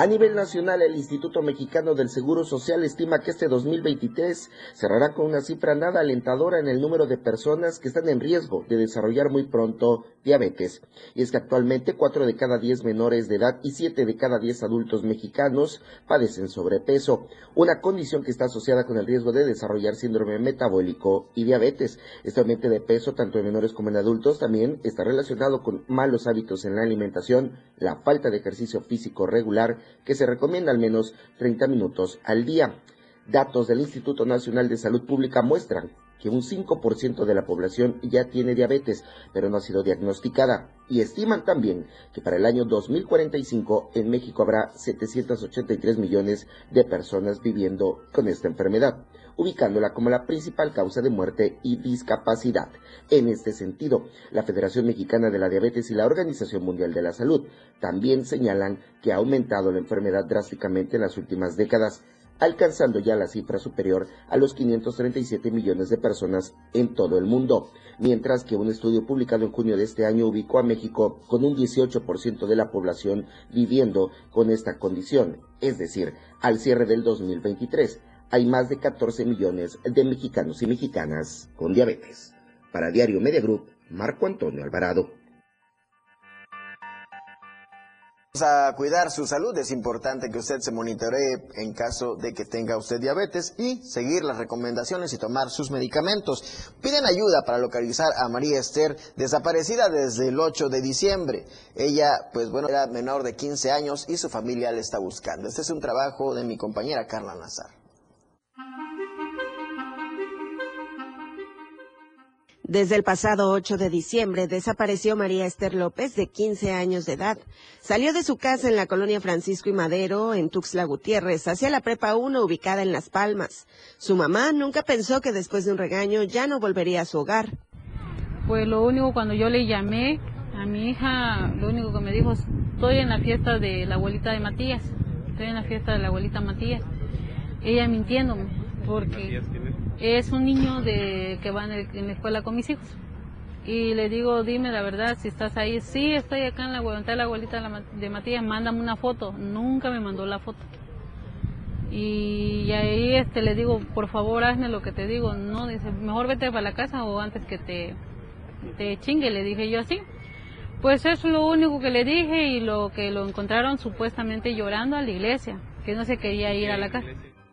A nivel nacional, el Instituto Mexicano del Seguro Social estima que este 2023 cerrará con una cifra nada alentadora en el número de personas que están en riesgo de desarrollar muy pronto diabetes. Y es que actualmente 4 de cada 10 menores de edad y 7 de cada 10 adultos mexicanos padecen sobrepeso, una condición que está asociada con el riesgo de desarrollar síndrome metabólico y diabetes. Este aumento de peso, tanto en menores como en adultos, también está relacionado con malos hábitos en la alimentación, la falta de ejercicio físico regular, que se recomienda al menos 30 minutos al día. Datos del Instituto Nacional de Salud Pública muestran que un 5% de la población ya tiene diabetes, pero no ha sido diagnosticada. Y estiman también que para el año 2045 en México habrá 783 millones de personas viviendo con esta enfermedad, ubicándola como la principal causa de muerte y discapacidad. En este sentido, la Federación Mexicana de la Diabetes y la Organización Mundial de la Salud también señalan que ha aumentado la enfermedad drásticamente en las últimas décadas alcanzando ya la cifra superior a los 537 millones de personas en todo el mundo, mientras que un estudio publicado en junio de este año ubicó a México con un 18% de la población viviendo con esta condición, es decir, al cierre del 2023 hay más de 14 millones de mexicanos y mexicanas con diabetes. Para Diario Media Group, Marco Antonio Alvarado. a cuidar su salud, es importante que usted se monitoree en caso de que tenga usted diabetes y seguir las recomendaciones y tomar sus medicamentos. Piden ayuda para localizar a María Esther, desaparecida desde el 8 de diciembre. Ella, pues bueno, era menor de 15 años y su familia le está buscando. Este es un trabajo de mi compañera Carla Nazar. Desde el pasado 8 de diciembre desapareció María Esther López, de 15 años de edad. Salió de su casa en la colonia Francisco y Madero, en Tuxtla Gutiérrez, hacia la Prepa 1 ubicada en Las Palmas. Su mamá nunca pensó que después de un regaño ya no volvería a su hogar. Pues lo único cuando yo le llamé a mi hija, lo único que me dijo, estoy en la fiesta de la abuelita de Matías, estoy en la fiesta de la abuelita Matías. Ella mintiéndome, porque es un niño de que va en, la escuela con mis hijos. Y le digo, dime la verdad, si estás ahí. Sí, estoy acá en la abuelita, la abuelita de Matías, mándame una foto. Nunca me mandó la foto. Y ahí este, le digo, por favor, hazme lo que te digo. No, dice, mejor vete para la casa o antes que te, te chingue, le dije yo así. Pues eso es lo único que le dije y lo que lo encontraron supuestamente llorando a la iglesia, que no se quería ir a la casa.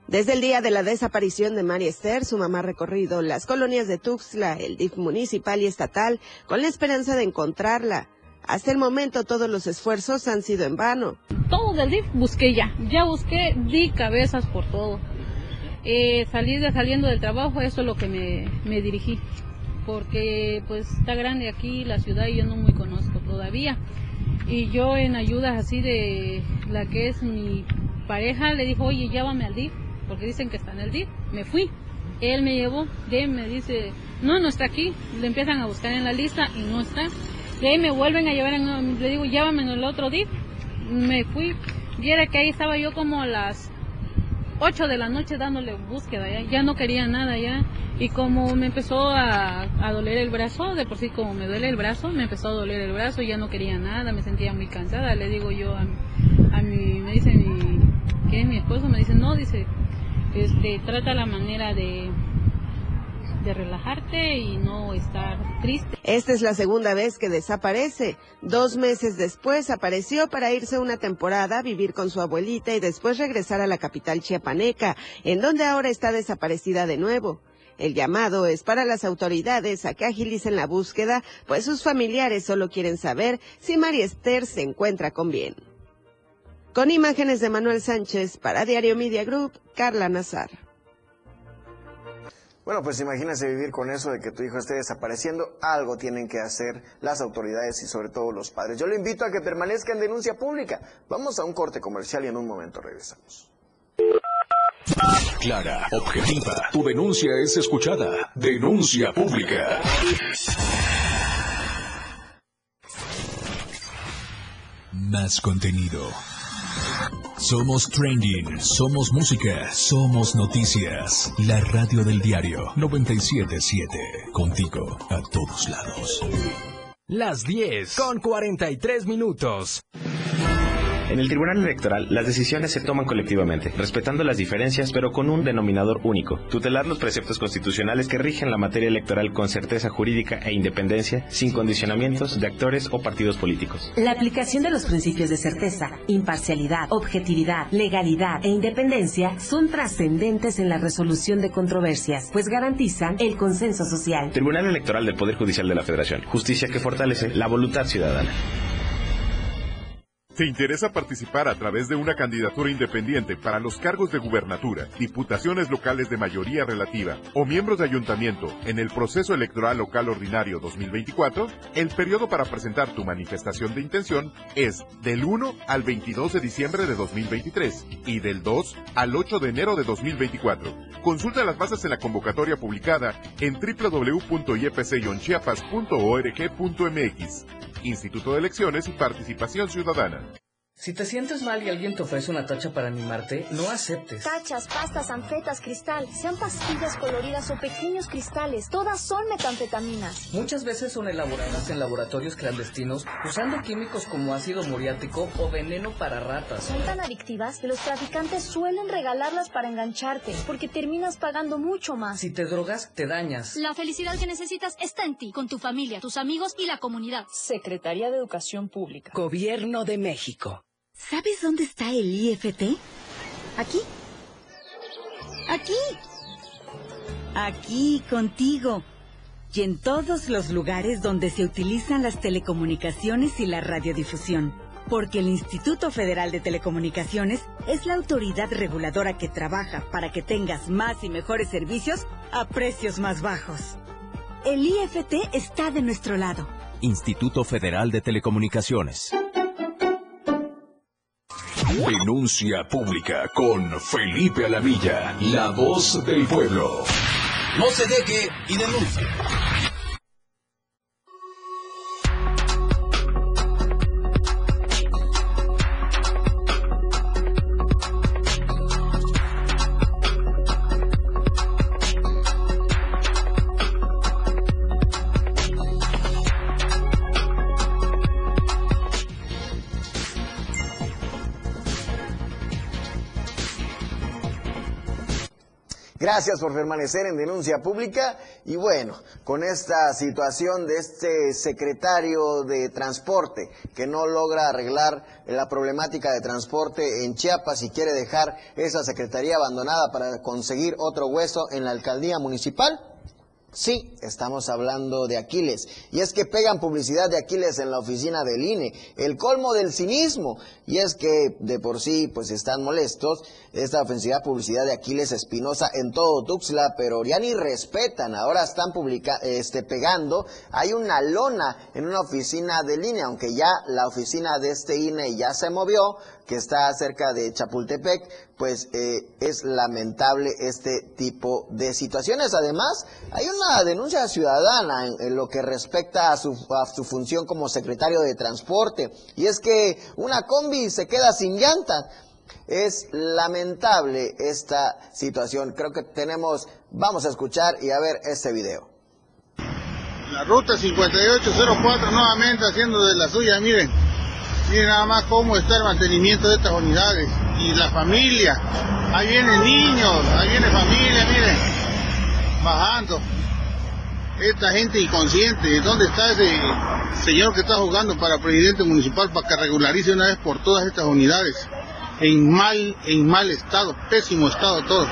Desde el día de la desaparición de María Esther, su mamá ha recorrido las colonias de Tuxtla, el DIF municipal y estatal, con la esperanza de encontrarla. Hasta el momento todos los esfuerzos han sido en vano. Todo del DIF busqué ya, ya busqué, di cabezas por todo. Eh, salir de, saliendo del trabajo, eso es lo que me, me dirigí, porque pues está grande aquí la ciudad y yo no muy conozco todavía. Y yo en ayudas así de la que es mi pareja le dijo, oye, llévame al DIF porque dicen que está en el DIF. Me fui. Él me llevó, de me dice, no, no está aquí. Le empiezan a buscar en la lista y no está. De ahí me vuelven a llevar, en, le digo, llévame en el otro DIF. Me fui. Viera que ahí estaba yo como a las 8 de la noche dándole búsqueda, ya, no quería nada ya. Y como me empezó a, doler el brazo, de por sí como me duele el brazo, me empezó a doler el brazo, ya no quería nada, me sentía muy cansada. Le digo yo a, a mi, me dice mi, que mi esposo me dice, no, dice, este, trata la manera de, de relajarte y no estar triste. Esta es la segunda vez que desaparece. Dos meses después apareció para irse una temporada, vivir con su abuelita y después regresar a la capital chiapaneca, en donde ahora está desaparecida de nuevo. El llamado es para las autoridades a que agilicen la búsqueda, pues sus familiares solo quieren saber si María Esther se encuentra con bien. Con imágenes de Manuel Sánchez para Diario Media Group, Carla Nazar. Bueno, pues imagínese vivir con eso de que tu hijo esté desapareciendo. Algo tienen que hacer las autoridades y sobre todo los padres. Yo le invito a que permanezca en denuncia pública. Vamos a un corte comercial y en un momento regresamos. Clara, objetiva. Tu denuncia es escuchada. Denuncia pública. Más contenido. Somos trending, somos música, somos noticias. La radio del diario 977. Contigo a todos lados. Las 10 con 43 minutos. En el Tribunal Electoral, las decisiones se toman colectivamente, respetando las diferencias, pero con un denominador único, tutelar los preceptos constitucionales que rigen la materia electoral con certeza jurídica e independencia, sin condicionamientos de actores o partidos políticos. La aplicación de los principios de certeza, imparcialidad, objetividad, legalidad e independencia son trascendentes en la resolución de controversias, pues garantizan el consenso social. Tribunal Electoral del Poder Judicial de la Federación, justicia que fortalece la voluntad ciudadana. ¿Te interesa participar a través de una candidatura independiente para los cargos de gubernatura, diputaciones locales de mayoría relativa o miembros de ayuntamiento en el proceso electoral local ordinario 2024? El periodo para presentar tu manifestación de intención es del 1 al 22 de diciembre de 2023 y del 2 al 8 de enero de 2024. Consulta las bases en la convocatoria publicada en www.ipcyonchiapas.org.mx. Instituto de Elecciones y Participación Ciudadana. Si te sientes mal y alguien te ofrece una tacha para animarte, no aceptes. Tachas, pastas, anfetas, cristal, sean pastillas coloridas o pequeños cristales, todas son metanfetaminas. Muchas veces son elaboradas en laboratorios clandestinos usando químicos como ácido muriático o veneno para ratas. Son tan adictivas que los traficantes suelen regalarlas para engancharte, porque terminas pagando mucho más. Si te drogas, te dañas. La felicidad que necesitas está en ti, con tu familia, tus amigos y la comunidad. Secretaría de Educación Pública. Gobierno de México. ¿Sabes dónde está el IFT? Aquí. Aquí. Aquí, contigo. Y en todos los lugares donde se utilizan las telecomunicaciones y la radiodifusión. Porque el Instituto Federal de Telecomunicaciones es la autoridad reguladora que trabaja para que tengas más y mejores servicios a precios más bajos. El IFT está de nuestro lado. Instituto Federal de Telecomunicaciones. Denuncia pública con Felipe Alamilla, la voz del pueblo. No se deje y denuncie. Gracias por permanecer en denuncia pública y bueno, con esta situación de este secretario de transporte que no logra arreglar la problemática de transporte en Chiapas y quiere dejar esa secretaría abandonada para conseguir otro hueso en la alcaldía municipal, Sí, estamos hablando de Aquiles. Y es que pegan publicidad de Aquiles en la oficina del INE. El colmo del cinismo. Y es que de por sí, pues están molestos. Esta ofensiva publicidad de Aquiles Espinosa en todo Tuxtla, pero ya ni respetan. Ahora están publica este, pegando. Hay una lona en una oficina del INE, aunque ya la oficina de este INE ya se movió que está cerca de Chapultepec, pues eh, es lamentable este tipo de situaciones. Además, hay una denuncia ciudadana en, lo que respecta a su, a su, función como secretario de transporte, y es que una combi se queda sin llanta. Es lamentable esta situación. Creo que tenemos, vamos a escuchar y a ver este video. La ruta 5804 nuevamente haciendo de la suya, miren. Miren nada más cómo está el mantenimiento de estas unidades. Y la familia. Ahí vienen niños, ahí viene familia, miren. Bajando. Esta gente inconsciente. ¿Dónde está ese señor que está jugando para presidente municipal para que regularice una vez por todas estas unidades? En mal, en mal estado, pésimo estado todo.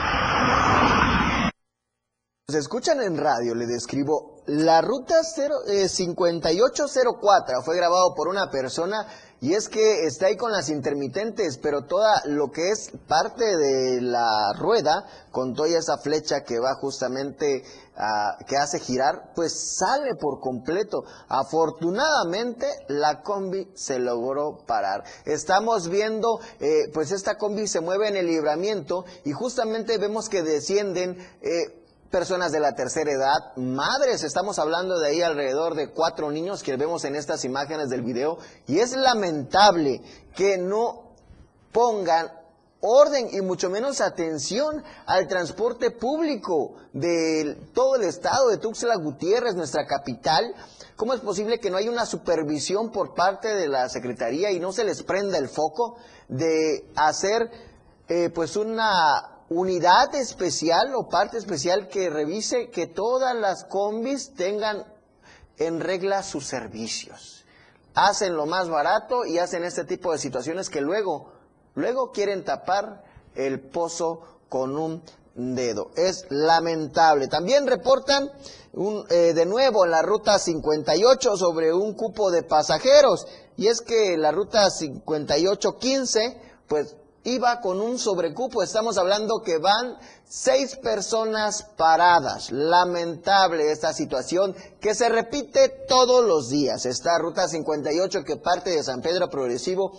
Se escuchan en radio, le describo. La ruta 0, eh, 5804 fue grabado por una persona y es que está ahí con las intermitentes, pero toda lo que es parte de la rueda, con toda esa flecha que va justamente a, que hace girar, pues sale por completo. Afortunadamente la combi se logró parar. Estamos viendo, eh, pues esta combi se mueve en el libramiento y justamente vemos que descienden. Eh, personas de la tercera edad, madres, estamos hablando de ahí alrededor de cuatro niños que vemos en estas imágenes del video, y es lamentable que no pongan orden y mucho menos atención al transporte público de todo el estado de Tuxtla Gutiérrez, nuestra capital. ¿Cómo es posible que no haya una supervisión por parte de la Secretaría y no se les prenda el foco de hacer eh, pues una unidad especial o parte especial que revise que todas las combis tengan en regla sus servicios. Hacen lo más barato y hacen este tipo de situaciones que luego, luego quieren tapar el pozo con un dedo. Es lamentable. También reportan un, eh, de nuevo en la ruta 58 sobre un cupo de pasajeros. Y es que la ruta 5815, pues iba con un sobrecupo. Estamos hablando que van seis personas paradas. Lamentable esta situación que se repite todos los días. Esta ruta 58 que parte de San Pedro Progresivo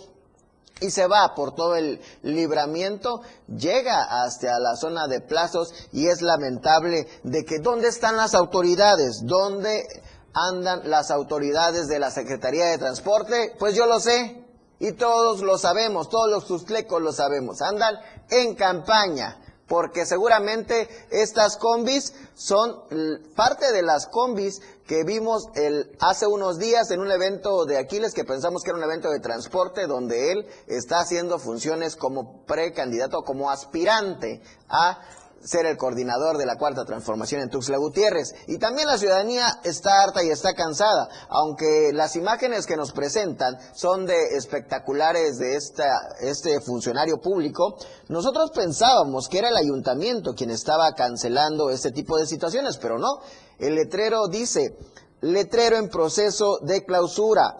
y se va por todo el libramiento, llega hasta la zona de plazos y es lamentable de que dónde están las autoridades, dónde andan las autoridades de la Secretaría de Transporte, pues yo lo sé, Y todos lo sabemos, todos los tuxtlecos lo sabemos. Andan en campaña porque seguramente estas combis son parte de las combis que vimos el, hace unos días en un evento de Aquiles que pensamos que era un evento de transporte donde él está haciendo funciones como precandidato, como aspirante a ser el coordinador de la cuarta transformación en Tuxtla Gutiérrez. Y también la ciudadanía está harta y está cansada, aunque las imágenes que nos presentan son de espectaculares de esta, este funcionario público. Nosotros pensábamos que era el ayuntamiento quien estaba cancelando este tipo de situaciones, pero no. El letrero dice, letrero en proceso de clausura.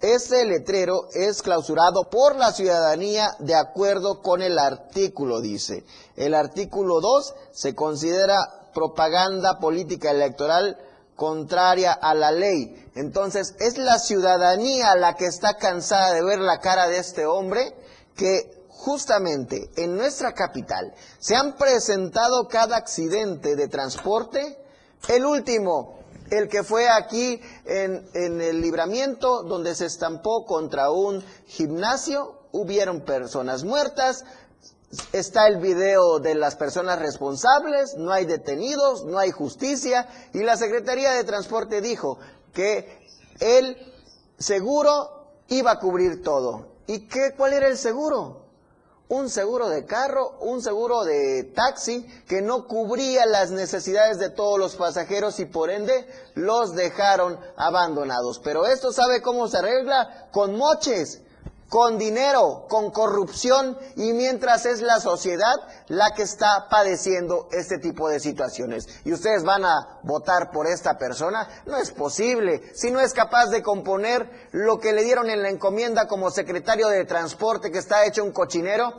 Este letrero es clausurado por la ciudadanía de acuerdo con el artículo, dice. El artículo 2 se considera propaganda política electoral contraria a la ley. Entonces, es la ciudadanía la que está cansada de ver la cara de este hombre que justamente en nuestra capital se han presentado cada accidente de transporte. El último, el que fue aquí en, el libramiento donde se estampó contra un gimnasio, hubieron personas muertas, está el video de las personas responsables, no hay detenidos, no hay justicia y la Secretaría de Transporte dijo que el seguro iba a cubrir todo. ¿Y qué, cuál era el seguro? un seguro de carro, un seguro de taxi que no cubría las necesidades de todos los pasajeros y por ende los dejaron abandonados. Pero esto sabe cómo se arregla con moches con dinero, con corrupción, y mientras es la sociedad la que está padeciendo este tipo de situaciones. Y ustedes van a votar por esta persona, no es posible. Si no es capaz de componer lo que le dieron en la encomienda como secretario de transporte, que está hecho un cochinero,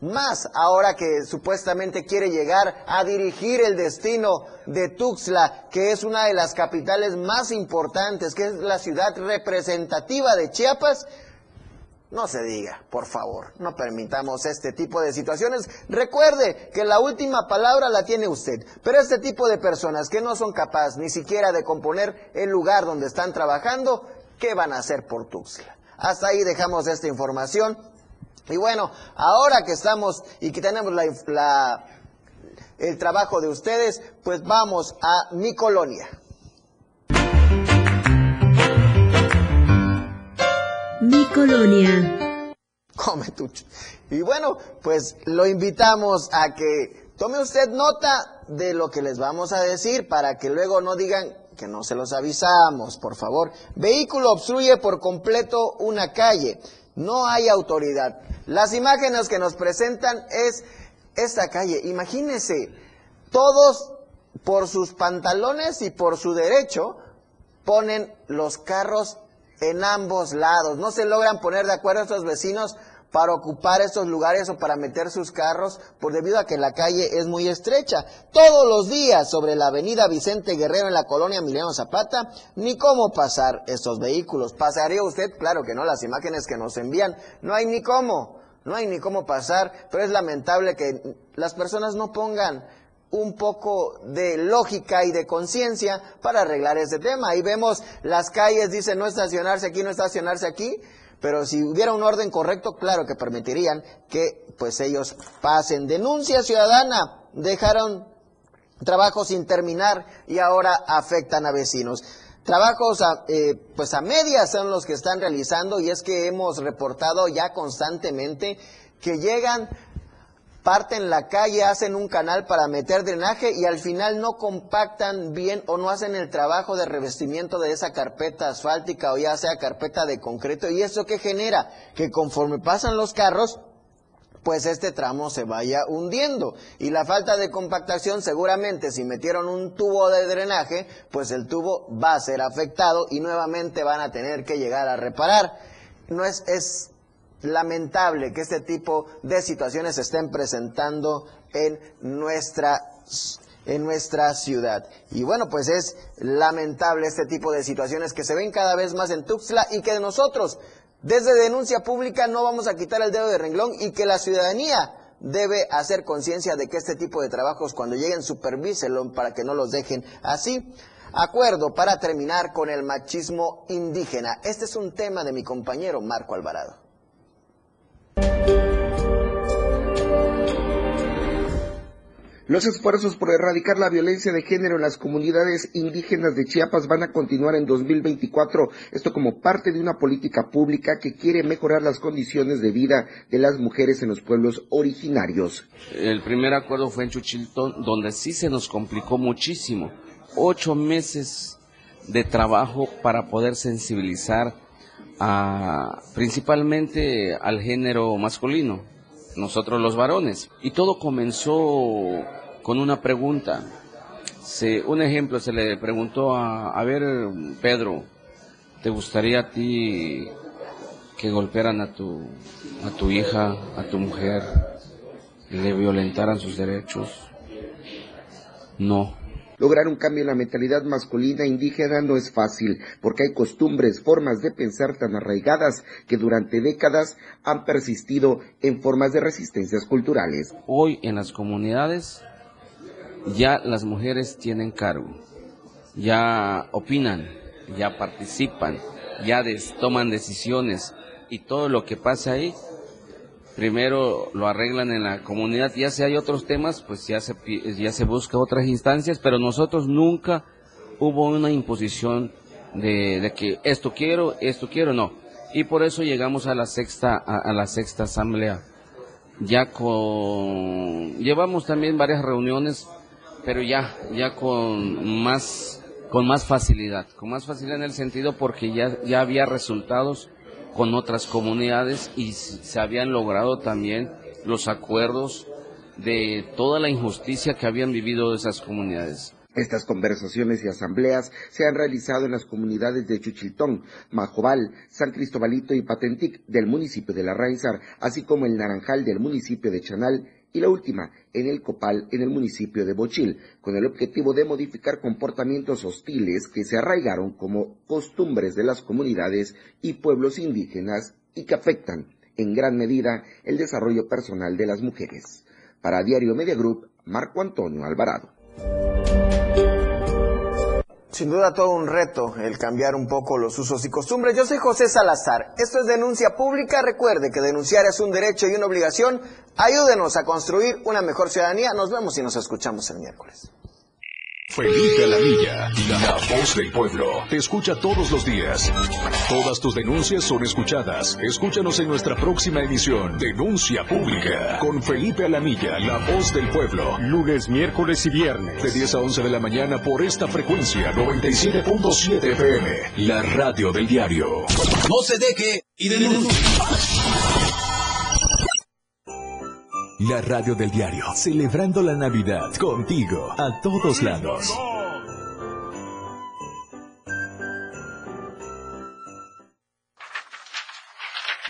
más ahora que supuestamente quiere llegar a dirigir el destino de Tuxtla, que es una de las capitales más importantes, que es la ciudad representativa de Chiapas, no se diga, por favor, no permitamos este tipo de situaciones. Recuerde que la última palabra la tiene usted, pero este tipo de personas que no son capaces ni siquiera de componer el lugar donde están trabajando, ¿qué van a hacer por Tuxtla? Hasta ahí dejamos esta información. Y bueno, ahora que estamos y que tenemos la, el trabajo de ustedes, pues vamos a mi colonia. Mi colonia. Come tucho. Y bueno, pues lo invitamos a que tome usted nota de lo que les vamos a decir para que luego no digan que no se los avisamos, por favor. Vehículo obstruye por completo una calle. No hay autoridad. Las imágenes que nos presentan es esta calle. Imagínense, todos por sus pantalones y por su derecho ponen los carros en ambos lados. No se logran poner de acuerdo estos vecinos para ocupar estos lugares o para meter sus carros, por debido a que la calle es muy estrecha. Todos los días sobre la avenida Vicente Guerrero en la colonia Emiliano Zapata, ni cómo pasar estos vehículos. ¿Pasaría usted? Claro que no, las imágenes que nos envían, no hay ni cómo, no hay ni cómo pasar, pero es lamentable que las personas no pongan un poco de lógica y de conciencia para arreglar ese tema. Ahí vemos las calles, dicen no estacionarse aquí, no estacionarse aquí, pero si hubiera un orden correcto, claro que permitirían que pues ellos pasen. Denuncia ciudadana, dejaron trabajo sin terminar y ahora afectan a vecinos. Trabajos a, eh, pues a medias son los que están realizando y es que hemos reportado ya constantemente que llegan parten la calle, hacen un canal para meter drenaje y al final no compactan bien o no hacen el trabajo de revestimiento de esa carpeta asfáltica o ya sea carpeta de concreto. ¿Y eso qué genera? Que conforme pasan los carros, pues este tramo se vaya hundiendo. Y la falta de compactación seguramente si metieron un tubo de drenaje, pues el tubo va a ser afectado y nuevamente van a tener que llegar a reparar. No es, es lamentable que este tipo de situaciones se estén presentando en nuestra en nuestra ciudad. Y bueno, pues es lamentable este tipo de situaciones que se ven cada vez más en Tuxtla y que nosotros, desde denuncia pública, no vamos a quitar el dedo de renglón y que la ciudadanía debe hacer conciencia de que este tipo de trabajos, cuando lleguen, supervíselo para que no los dejen así. Acuerdo para terminar con el machismo indígena. Este es un tema de mi compañero Marco Alvarado. Los esfuerzos por erradicar la violencia de género en las comunidades indígenas de Chiapas van a continuar en 2024, esto como parte de una política pública que quiere mejorar las condiciones de vida de las mujeres en los pueblos originarios. El primer acuerdo fue en Chuchiltón, donde sí se nos complicó muchísimo. Ocho meses de trabajo para poder sensibilizar a, principalmente al género masculino, nosotros los varones. Y todo comenzó con una pregunta. Se, un ejemplo, se le preguntó a, a ver, Pedro, ¿te gustaría a ti que golpearan a tu, a tu hija, a tu mujer, le violentaran sus derechos? No. Lograr un cambio en la mentalidad masculina indígena no es fácil, porque hay costumbres, formas de pensar tan arraigadas que durante décadas han persistido en formas de resistencias culturales. Hoy en las comunidades ya las mujeres tienen cargo, ya opinan, ya participan, ya toman decisiones y todo lo que pasa ahí, primero lo arreglan en la comunidad, ya si hay otros temas, pues ya se, ya se busca otras instancias, pero nosotros nunca hubo una imposición de, de que esto quiero, esto quiero, no. Y por eso llegamos a la sexta, a la sexta asamblea. Ya con, llevamos también varias reuniones pero ya, ya con más, con más facilidad, con más facilidad en el sentido porque ya, ya había resultados con otras comunidades y se habían logrado también los acuerdos de toda la injusticia que habían vivido esas comunidades. Estas conversaciones y asambleas se han realizado en las comunidades de Chuchiltón, Majobal, San Cristobalito y Patentic del municipio de La Raizar, así como el Naranjal del municipio de Chanal y la última en el Copal, en el municipio de Bochil, con el objetivo de modificar comportamientos hostiles que se arraigaron como costumbres de las comunidades y pueblos indígenas y que afectan en gran medida el desarrollo personal de las mujeres. Para Diario Media Group, Marco Antonio Alvarado. Sin duda todo un reto el cambiar un poco los usos y costumbres. Yo soy José Salazar. Esto es denuncia pública. Recuerde que denunciar es un derecho y una obligación. Ayúdenos a construir una mejor ciudadanía. Nos vemos y nos escuchamos el miércoles. Felipe Alamilla, la voz del pueblo, te escucha todos los días. Todas tus denuncias son escuchadas. Escúchanos en nuestra próxima emisión, Denuncia Pública, con Felipe Alamilla, la voz del pueblo. Lunes, miércoles y viernes. De 10 a 11 de la mañana por esta frecuencia, 97.7 FM, la radio del diario. No se deje y denuncie. La radio del diario, celebrando la Navidad contigo a todos lados.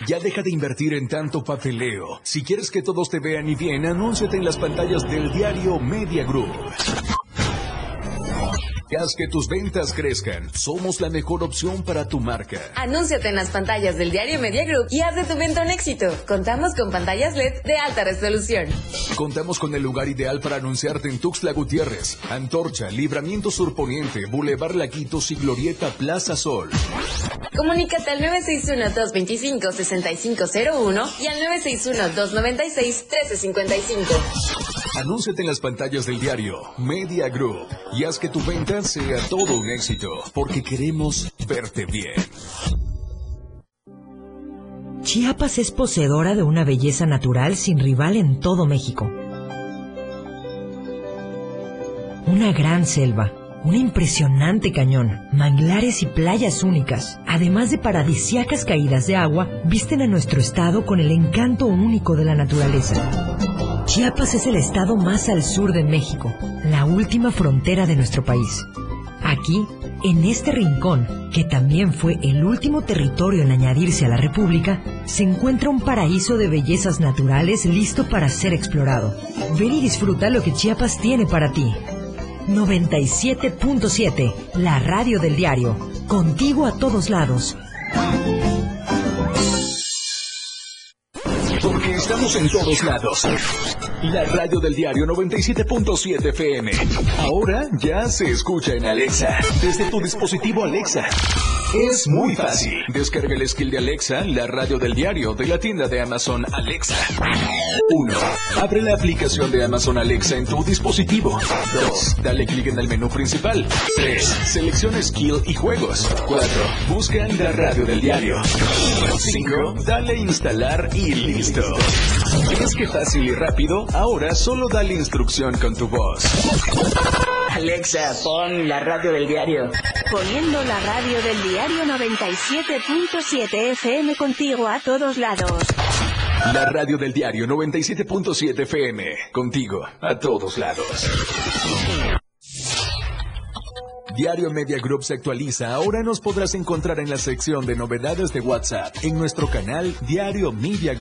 Ya deja de invertir en tanto papeleo. Si quieres que todos te vean y bien, anúnciate en las pantallas del diario Media Group. Haz que tus ventas crezcan. Somos la mejor opción para tu marca. Anúnciate en las pantallas del diario Media Group y haz de tu venta un éxito. Contamos con pantallas LED de alta resolución. Contamos con el lugar ideal para anunciarte en Tuxtla Gutiérrez, Antorcha, Libramiento Surponiente, Boulevard Laquitos y Glorieta Plaza Sol. Comunícate al 961-225-6501 y al 961-296-1355. Anúnciate en las pantallas del diario Media Group y haz que tu venta sea todo un éxito, porque queremos verte bien. Chiapas es poseedora de una belleza natural sin rival en todo México. Una gran selva, un impresionante cañón, manglares y playas únicas, además de paradisiacas caídas de agua, visten a nuestro estado con el encanto único de la naturaleza. Chiapas es el estado más al sur de México, la última frontera de nuestro país. Aquí, en este rincón, que también fue el último territorio en añadirse a la República, se encuentra un paraíso de bellezas naturales listo para ser explorado. Ven y disfruta lo que Chiapas tiene para ti. 97.7, la radio del diario. Contigo a todos lados. Porque estamos en todos lados. La radio del diario 97.7 FM. Ahora ya se escucha en Alexa. Desde tu dispositivo Alexa. Es muy fácil. Descarga el skill de Alexa, la radio del diario de la tienda de Amazon Alexa. 1. Abre la aplicación de Amazon Alexa en tu dispositivo. 2. Dale clic en el menú principal. 3. Selecciona skill y juegos. 4. Busca la radio del diario. 5. Dale instalar y listo. ¿Ves que fácil y rápido? Ahora solo dale instrucción con tu voz. Alexa, pon la radio del diario. Poniendo la radio del diario 97.7 FM contigo a todos lados. La radio del diario 97.7 FM. Contigo a todos lados. Diario Media Group se actualiza. Ahora nos podrás encontrar en la sección de novedades de WhatsApp en nuestro canal Diario Media